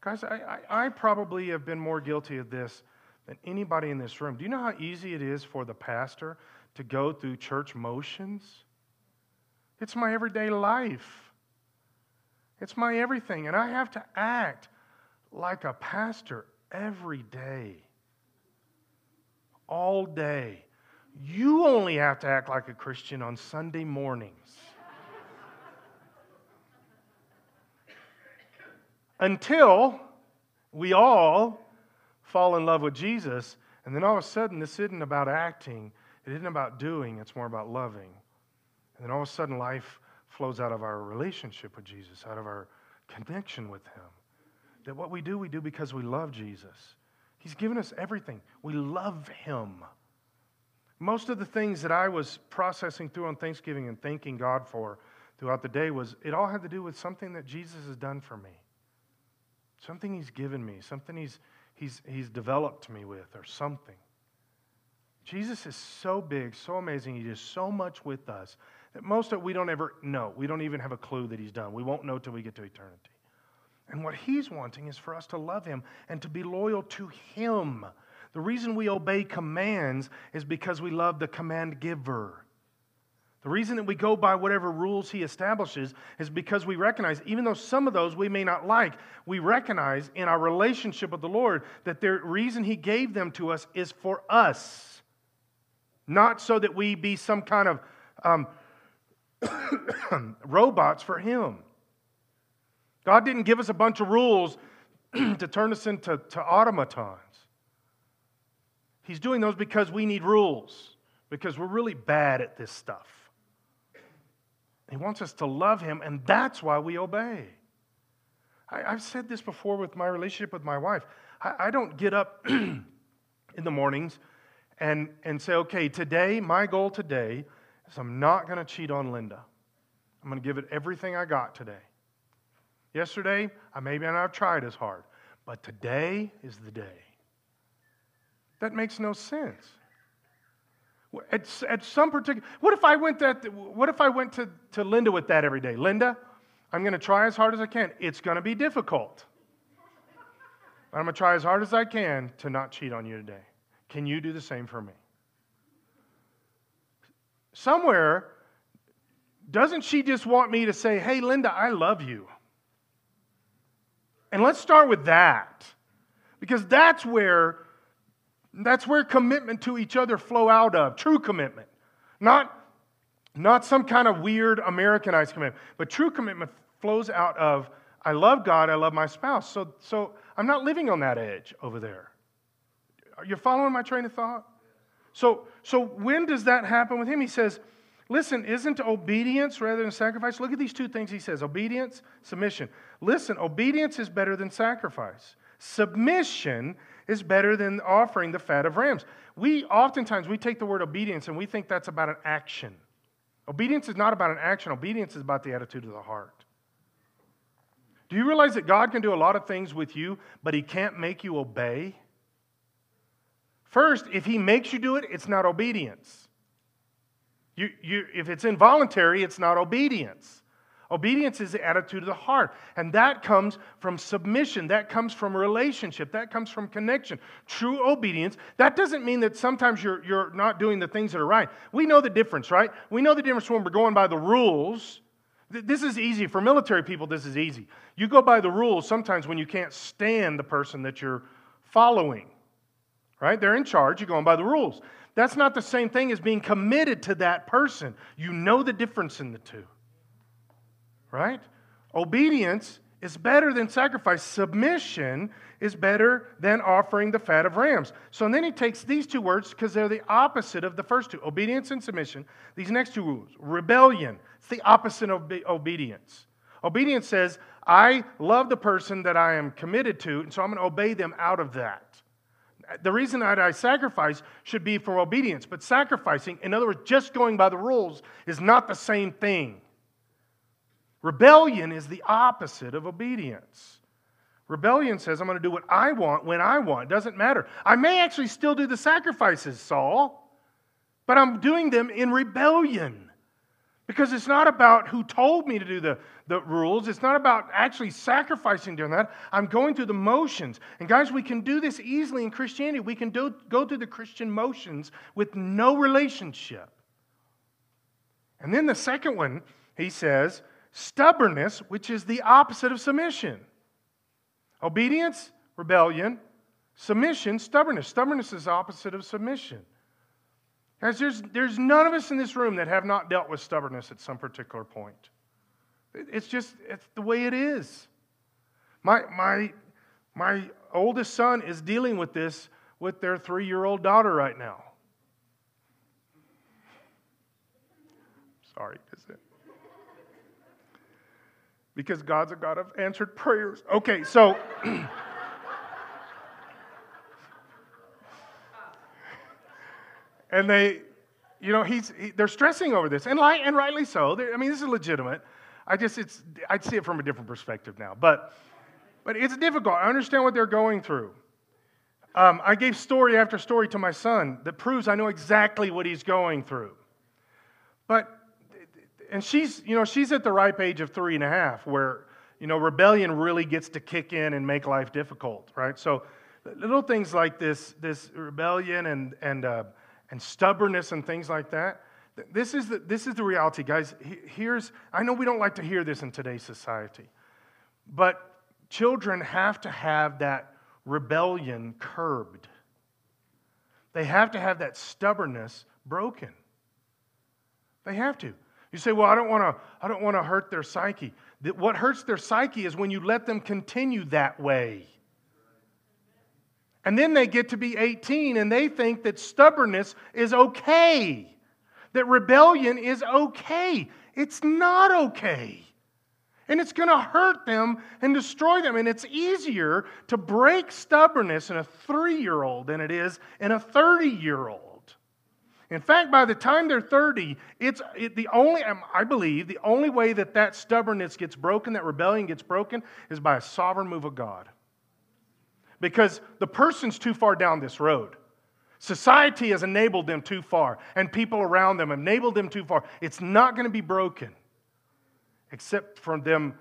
Guys, I, I, I probably have been more guilty of this than anybody in this room. Do you know how easy it is for the pastor to go through church motions? It's my everyday life. It's my everything. And I have to act like a pastor every day, all day. You only have to act like a Christian on Sunday mornings. Until we all fall in love with Jesus, and then all of a sudden, this isn't about acting, it isn't about doing, it's more about loving. And then all of a sudden, life flows out of our relationship with Jesus, out of our connection with Him. That what we do, we do because we love Jesus. He's given us everything. We love Him. Most of the things that I was processing through on Thanksgiving and thanking God for throughout the day was it all had to do with something that Jesus has done for me. Something He's given me, something He's, he's, he's developed me with, or something. Jesus is so big, so amazing. He does so much with us that most of we don't ever know. We don't even have a clue that He's done. We won't know till we get to eternity. And what He's wanting is for us to love Him and to be loyal to Him. The reason we obey commands is because we love the command giver. The reason that we go by whatever rules he establishes is because we recognize, even though some of those we may not like, we recognize in our relationship with the Lord that the reason he gave them to us is for us, not so that we be some kind of um, robots for him. God didn't give us a bunch of rules to turn us into to automatons. He's doing those because we need rules, because we're really bad at this stuff. He wants us to love Him, and that's why we obey. I, have said this before with my relationship with my wife. I, I don't get up in the mornings and, and say, okay, today, my goal today is I'm not going to cheat on Linda. I'm going to give it everything I got today. Yesterday, I maybe not tried as hard, but today is the day. That makes no sense. At, at some particular, what if I went that? What if I went to, to Linda with that every day? Linda, I'm going to try as hard as I can. It's going to be difficult. I'm going to try as hard as I can to not cheat on you today. Can you do the same for me? Somewhere, doesn't she just want me to say, hey, Linda, I love you? And let's start with that. Because that's where that's where commitment to each other flow out of, true commitment. Not, not some kind of weird Americanized commitment, but true commitment flows out of I love God, I love my spouse. So, so I'm not living on that edge over there. Are you following my train of thought? So, so when does that happen with him? He says, Listen, isn't obedience rather than sacrifice? Look at these two things he says obedience, submission. Listen, obedience is better than sacrifice. Submission is better than offering the fat of rams. We oftentimes we take the word obedience and we think that's about an action. Obedience is not about an action. Obedience is about the attitude of the heart. Do you realize that God can do a lot of things with you, but he can't make you obey? First, if he makes you do it, it's not obedience. You, you, if it's involuntary, it's not obedience. Obedience is the attitude of the heart. And that comes from submission. That comes from relationship. That comes from connection. True obedience. That doesn't mean that sometimes you're, you're not doing the things that are right. We know the difference, right? We know the difference when we're going by the rules. This is easy. For military people, this is easy. You go by the rules sometimes when you can't stand the person that you're following, right? They're in charge. You're going by the rules. That's not the same thing as being committed to that person. You know the difference in the two right? Obedience is better than sacrifice. Submission is better than offering the fat of rams. So then he takes these two words because they're the opposite of the first two obedience and submission. These next two rules rebellion, it's the opposite of obedience. Obedience says, I love the person that I am committed to, and so I'm going to obey them out of that. The reason that I sacrifice should be for obedience, but sacrificing, in other words, just going by the rules, is not the same thing. Rebellion is the opposite of obedience. Rebellion says, I'm going to do what I want when I want. It doesn't matter. I may actually still do the sacrifices, Saul, but I'm doing them in rebellion. Because it's not about who told me to do the, the rules. It's not about actually sacrificing doing that. I'm going through the motions. And guys, we can do this easily in Christianity. We can do, go through the Christian motions with no relationship. And then the second one, he says, stubbornness, which is the opposite of submission. Obedience, rebellion. Submission, stubbornness. Stubbornness is opposite of submission. Guys, there's, there's none of us in this room that have not dealt with stubbornness at some particular point. It's just, it's the way it is. My, my, my oldest son is dealing with this with their three year old daughter right now. Sorry, is it? Because God's a God of answered prayers. Okay, so. and they, you know, he's, he, they're stressing over this, and, and rightly so. They're, I mean, this is legitimate. I just, it's, I'd see it from a different perspective now. But, but it's difficult. I understand what they're going through. Um, I gave story after story to my son that proves I know exactly what he's going through. But, and she's, you know, she's at the ripe age of three and a half where, you know, rebellion really gets to kick in and make life difficult, right? So little things like this, this rebellion and, and, uh, and stubbornness and things like that. This is the, this is the reality, guys. Here's, I know we don't like to hear this in today's society, but children have to have that rebellion curbed. They have to have that stubbornness broken. They have to. You say, well, I don't want to, I don't want to hurt their psyche. What hurts their psyche is when you let them continue that way. And then they get to be 18 and they think that stubbornness is okay, that rebellion is okay. It's not okay. And it's going to hurt them and destroy them. And it's easier to break stubbornness in a three year old than it is in a 30 year old. In fact, by the time they're 30, it's it, the only, um, I believe, the only way that that stubbornness gets broken, that rebellion gets broken, is by a sovereign move of God because the person's too far down this road. Society has enabled them too far, and people around them have enabled them too far. It's not going to be broken except from them,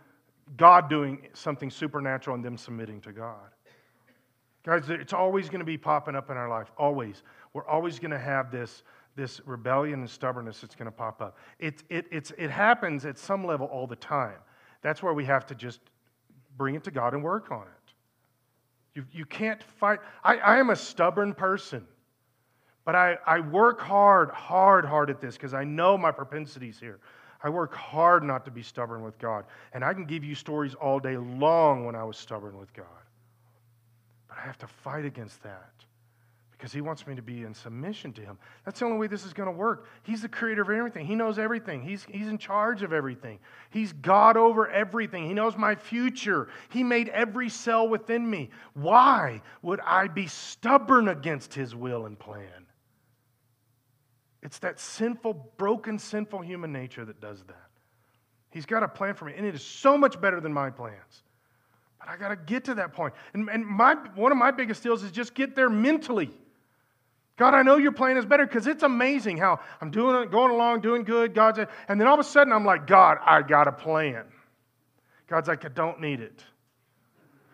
God doing something supernatural and them submitting to God. Guys, it's always going to be popping up in our life. Always. We're always going to have this, this rebellion and stubbornness that's going to pop up. It, it, it's, it happens at some level all the time. That's where we have to just bring it to God and work on it. You, you can't fight. I, I am a stubborn person, but I, I work hard, hard, hard at this because I know my propensities here. I work hard not to be stubborn with God. And I can give you stories all day long when I was stubborn with God. But I have to fight against that because he wants me to be in submission to him. That's the only way this is going to work. He's the creator of everything, he knows everything, he's, he's in charge of everything. He's God over everything, he knows my future. He made every cell within me. Why would I be stubborn against his will and plan? It's that sinful, broken, sinful human nature that does that. He's got a plan for me, and it is so much better than my plans. But I got to get to that point. And, and my, one of my biggest deals is just get there mentally. God, I know your plan is better because it's amazing how I'm doing going along, doing good. God's, and then all of a sudden I'm like, God, I got a plan. God's like, I don't need it.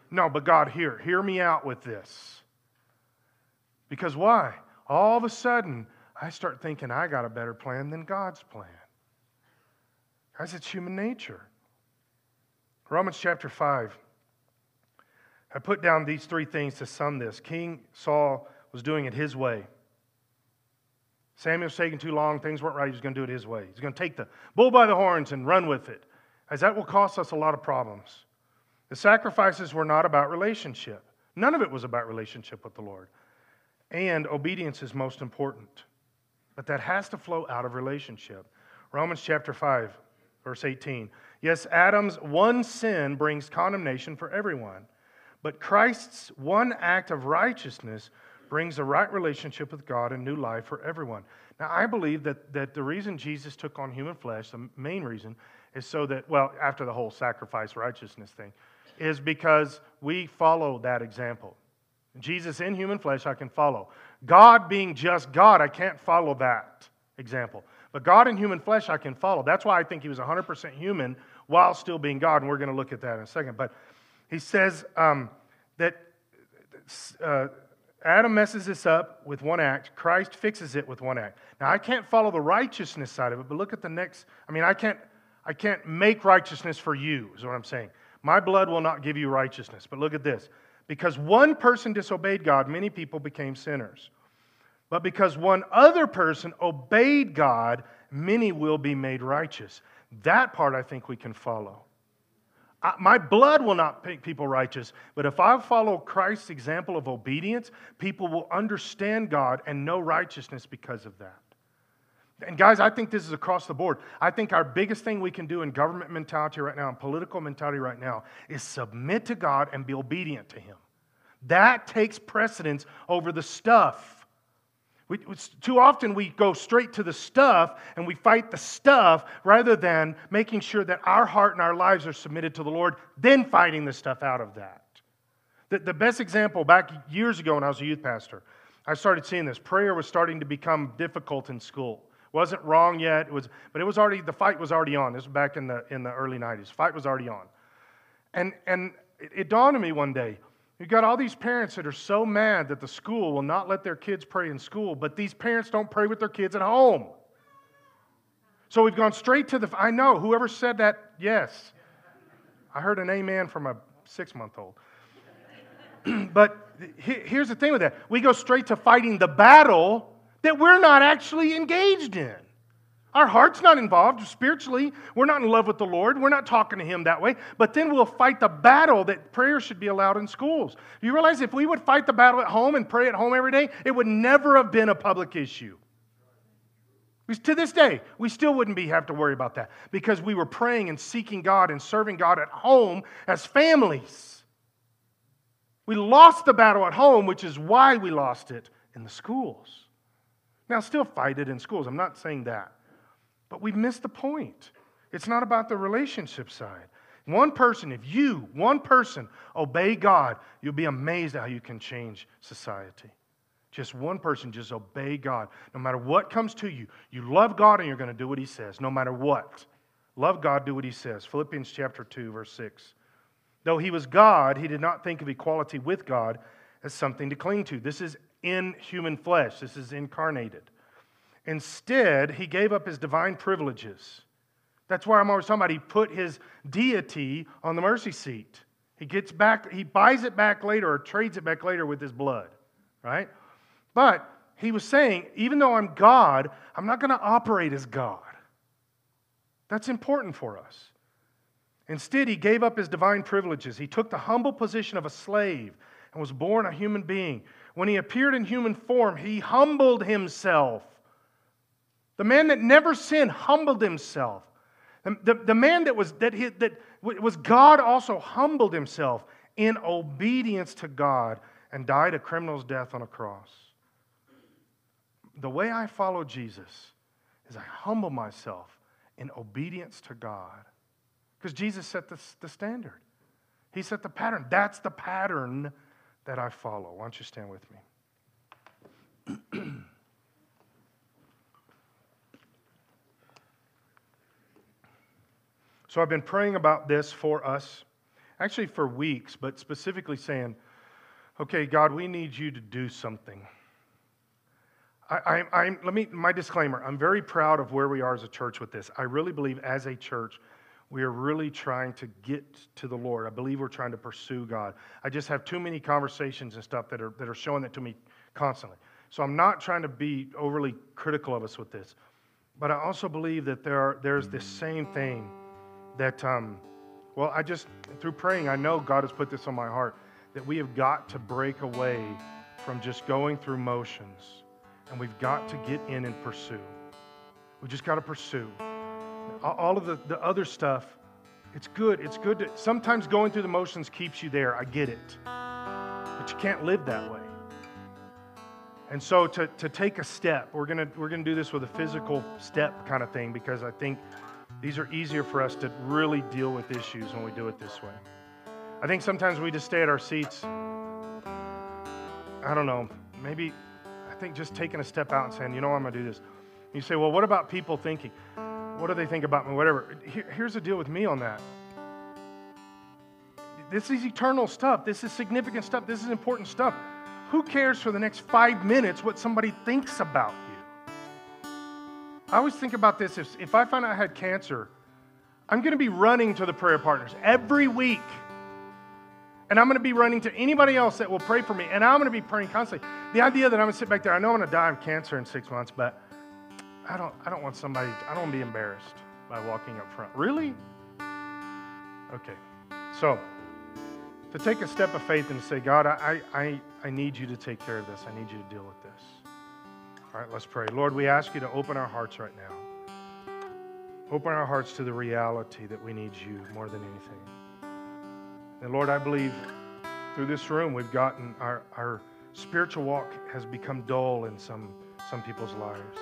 No, but God, here, hear me out with this. Because why? All of a sudden, I start thinking I got a better plan than God's plan. Guys, it's human nature. Romans chapter 5. I put down these three things to sum this. King Saul was doing it his way. Samuel's taking too long, things weren't right, he's going to do it his way. He's going to take the bull by the horns and run with it, as that will cost us a lot of problems. The sacrifices were not about relationship, none of it was about relationship with the Lord. And obedience is most important, but that has to flow out of relationship. Romans chapter 5, verse 18. Yes, Adam's one sin brings condemnation for everyone, but Christ's one act of righteousness brings a right relationship with God and new life for everyone. Now, I believe that, that the reason Jesus took on human flesh, the main reason, is so that, well, after the whole sacrifice righteousness thing, is because we follow that example. Jesus in human flesh, I can follow. God being just God, I can't follow that example. But God in human flesh, I can follow. That's why I think he was 100% human while still being God. And we're going to look at that in a second. But he says um, that uh, Adam messes this up with one act, Christ fixes it with one act. Now, I can't follow the righteousness side of it, but look at the next. I mean, I can't, I can't make righteousness for you, is what I'm saying. My blood will not give you righteousness. But look at this. Because one person disobeyed God, many people became sinners. But because one other person obeyed God, many will be made righteous. That part I think we can follow. My blood will not make people righteous, but if I follow Christ's example of obedience, people will understand God and know righteousness because of that. And guys, I think this is across the board. I think our biggest thing we can do in government mentality right now and political mentality right now is submit to God and be obedient to Him. That takes precedence over the stuff we, too often we go straight to the stuff and we fight the stuff rather than making sure that our heart and our lives are submitted to the Lord, then fighting the stuff out of that. The, the best example back years ago when I was a youth pastor, I started seeing this. Prayer was starting to become difficult in school. Wasn't wrong yet, it was, but it was already, the fight was already on. This was back in the, in the early 90s. Fight was already on. And, and it, it dawned on me one day You've got all these parents that are so mad that the school will not let their kids pray in school, but these parents don't pray with their kids at home. So we've gone straight to the. I know, whoever said that, yes. I heard an amen from a six month old. but here's the thing with that we go straight to fighting the battle that we're not actually engaged in. Our heart's not involved spiritually. We're not in love with the Lord. We're not talking to Him that way. But then we'll fight the battle that prayer should be allowed in schools. You realize if we would fight the battle at home and pray at home every day, it would never have been a public issue. To this day, we still wouldn't be have to worry about that because we were praying and seeking God and serving God at home as families. We lost the battle at home, which is why we lost it in the schools. Now, still fight it in schools. I'm not saying that. But we've missed the point. It's not about the relationship side. One person, if you, one person, obey God, you'll be amazed at how you can change society. Just one person, just obey God. No matter what comes to you, you love God and you're going to do what He says, no matter what. Love God, do what He says. Philippians chapter 2, verse 6. Though He was God, He did not think of equality with God as something to cling to. This is in human flesh, this is incarnated. Instead, he gave up his divine privileges. That's why I'm always talking about he put his deity on the mercy seat. He gets back, he buys it back later or trades it back later with his blood, right? But he was saying, even though I'm God, I'm not going to operate as God. That's important for us. Instead, he gave up his divine privileges. He took the humble position of a slave and was born a human being. When he appeared in human form, he humbled himself the man that never sinned humbled himself. The, the, the man that was, that, that was God also humbled himself in obedience to God and died a criminal's death on a cross. The way I follow Jesus is I humble myself in obedience to God. Because Jesus set the, the standard, He set the pattern. That's the pattern that I follow. Why don't you stand with me? So I've been praying about this for us, actually for weeks, but specifically saying, okay, God, we need you to do something. I, I, am let me, my disclaimer, I'm very proud of where we are as a church with this. I really believe as a church, we are really trying to get to the Lord. I believe we're trying to pursue God. I just have too many conversations and stuff that are, that are showing that to me constantly. So I'm not trying to be overly critical of us with this. But I also believe that there are, there's this same thing that, um, well, I just, through praying, I know God has put this on my heart that we have got to break away from just going through motions and we've got to get in and pursue. We just got to pursue. All of the, the other stuff, it's good. It's good to, sometimes going through the motions keeps you there. I get it. But you can't live that way. And so to, to take a step, we're going to we're gonna do this with a physical step kind of thing because I think these are easier for us to really deal with issues when we do it this way. I think sometimes we just stay at our seats. I don't know, maybe I think just taking a step out and saying, you know, what I'm going to do this. You say, well, what about people thinking? What do they think about me? Whatever. Here, here's the deal with me on that. This is eternal stuff. This is significant stuff. This is important stuff. Who cares for the next five minutes what somebody thinks about you? I always think about this if, if I find out I had cancer, I'm going to be running to the prayer partners every week. And I'm going to be running to anybody else that will pray for me. And I'm going to be praying constantly. The idea that I'm going to sit back there, I know I'm going to die of cancer in six months, but I don't, I don't want somebody, I don't want to be embarrassed by walking up front. Really? Okay. So, to take a step of faith and say, God, I, I, I need you to take care of this. I need you to deal with this. All right, let's pray. Lord, we ask you to open our hearts right now. Open our hearts to the reality that we need you more than anything. And Lord, I believe through this room we've gotten our, our spiritual walk has become dull in some, some people's lives.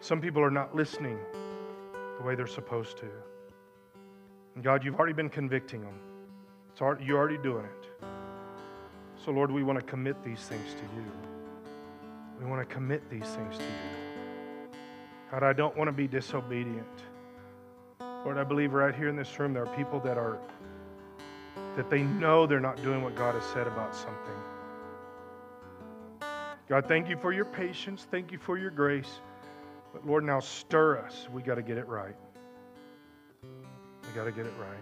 Some people are not listening the way they're supposed to. And God, you've already been convicting them. It's you're already doing it. So, Lord, we want to commit these things to you. We want to commit these things to you. God, I don't want to be disobedient. Lord, I believe right here in this room there are people that are that they know they're not doing what God has said about something. God, thank you for your patience. Thank you for your grace. But Lord, now stir us. We got to get it right. We got to get it right.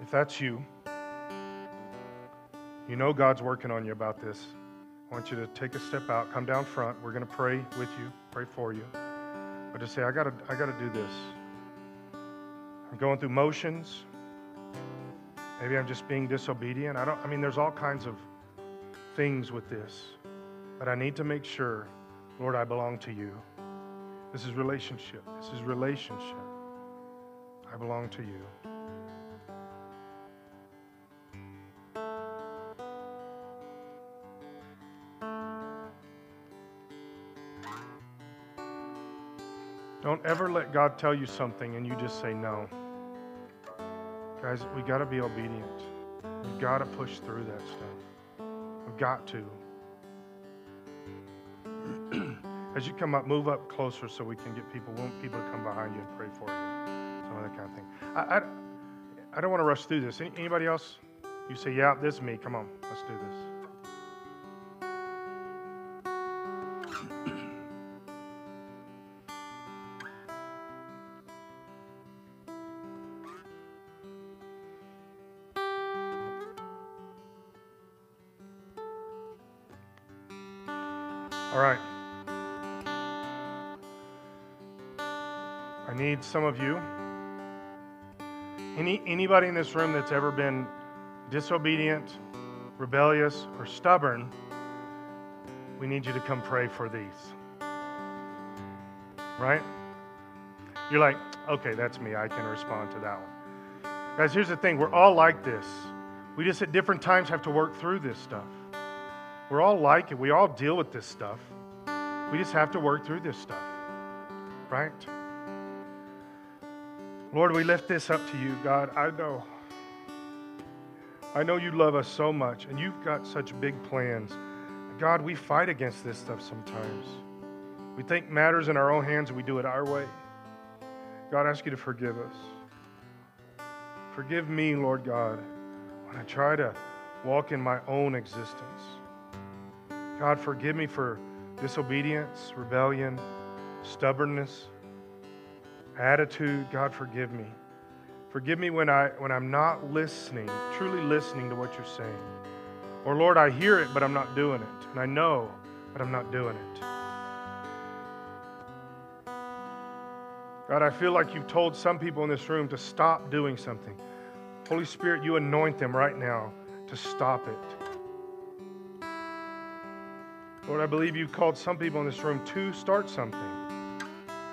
If that's you, you know God's working on you about this. I want you to take a step out, come down front. We're going to pray with you, pray for you. But just say, I gotta, I gotta do this. I'm going through motions. Maybe I'm just being disobedient. I don't I mean there's all kinds of things with this. But I need to make sure, Lord, I belong to you. This is relationship. This is relationship. I belong to you. Don't ever let God tell you something and you just say no. Guys, we got to be obedient. We've got to push through that stuff. We've got to. As you come up, move up closer so we can get people. We want people to come behind you and pray for you. Some of that kind of thing. I, I, I don't want to rush through this. Any, anybody else? You say, yeah, this is me. Come on, let's do this. Some of you. Any, anybody in this room that's ever been disobedient, rebellious, or stubborn, we need you to come pray for these. Right? You're like, okay, that's me. I can respond to that one. Guys, here's the thing we're all like this. We just at different times have to work through this stuff. We're all like it. We all deal with this stuff. We just have to work through this stuff. Right? Lord, we lift this up to you, God. I know. I know you love us so much and you've got such big plans. God, we fight against this stuff sometimes. We think matters in our own hands and we do it our way. God, I ask you to forgive us. Forgive me, Lord God, when I try to walk in my own existence. God, forgive me for disobedience, rebellion, stubbornness, attitude. God, forgive me. Forgive me when, I, when I'm not listening, truly listening to what you're saying. Or, Lord, I hear it, but I'm not doing it. And I know, but I'm not doing it. God, I feel like you've told some people in this room to stop doing something. Holy Spirit, you anoint them right now to stop it. Lord, I believe you've called some people in this room to start something.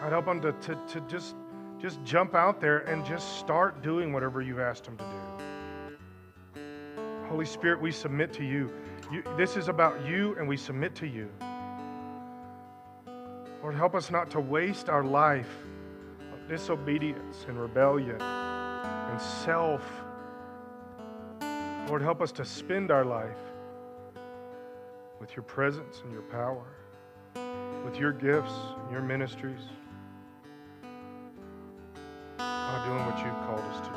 God, help them to, to, to just, just jump out there and just start doing whatever you've asked them to do. Holy Spirit, we submit to you. you. This is about you, and we submit to you. Lord, help us not to waste our life of disobedience and rebellion and self. Lord, help us to spend our life with your presence and your power, with your gifts and your ministries. Doing what you've called us to do.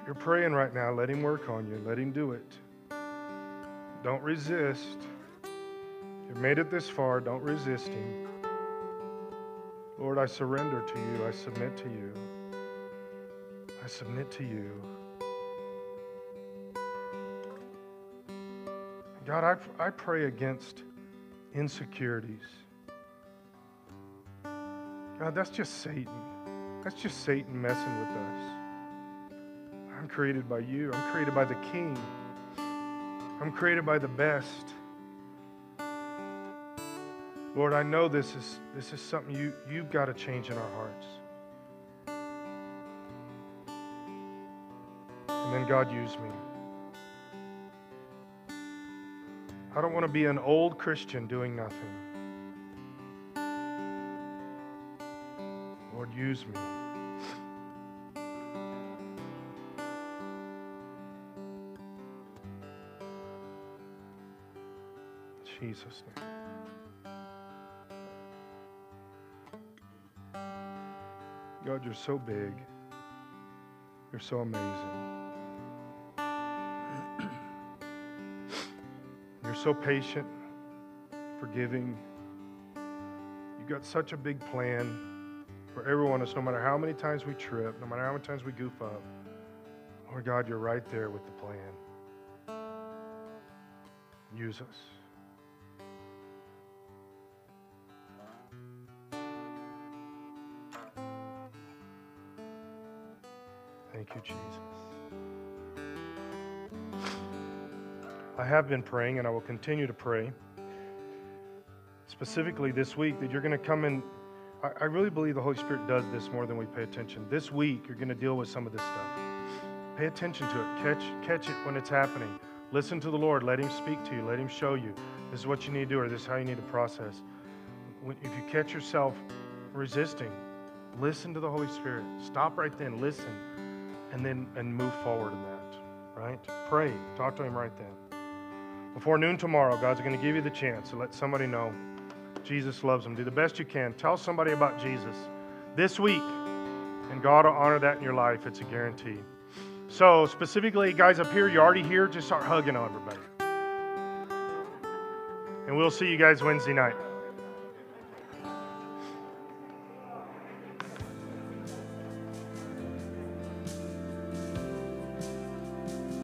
If you're praying right now, let Him work on you. Let Him do it. Don't resist. You've made it this far. Don't resist Him. Lord, I surrender to you. I submit to you. I submit to you. God, I, I pray against insecurities. God, that's just Satan. That's just Satan messing with us. I'm created by you. I'm created by the King. I'm created by the best. Lord, I know this is this is something you you've got to change in our hearts. And then God use me. I don't want to be an old Christian doing nothing. Lord, use me. Jesus' name. God, you're so big. You're so amazing. So patient, forgiving. You've got such a big plan for every one of us, no matter how many times we trip, no matter how many times we goof up. Lord God, you're right there with the plan. Use us. Thank you, Jesus. I have been praying and I will continue to pray. Specifically this week, that you're going to come in. I, really believe the Holy Spirit does this more than we pay attention. This week, you're going to deal with some of this stuff. Pay attention to it. Catch, catch it when it's happening. Listen to the Lord. Let Him speak to you. Let Him show you. This is what you need to do, or this is how you need to process. If you catch yourself resisting, listen to the Holy Spirit. Stop right then. Listen and then and move forward in that, right? Pray, talk to him right then. Before noon tomorrow, God's going to give you the chance to let somebody know Jesus loves them. Do the best you can. Tell somebody about Jesus this week, and God will honor that in your life. It's a guarantee. So, specifically, guys up here, you're already here, just start hugging on everybody. And we'll see you guys Wednesday night.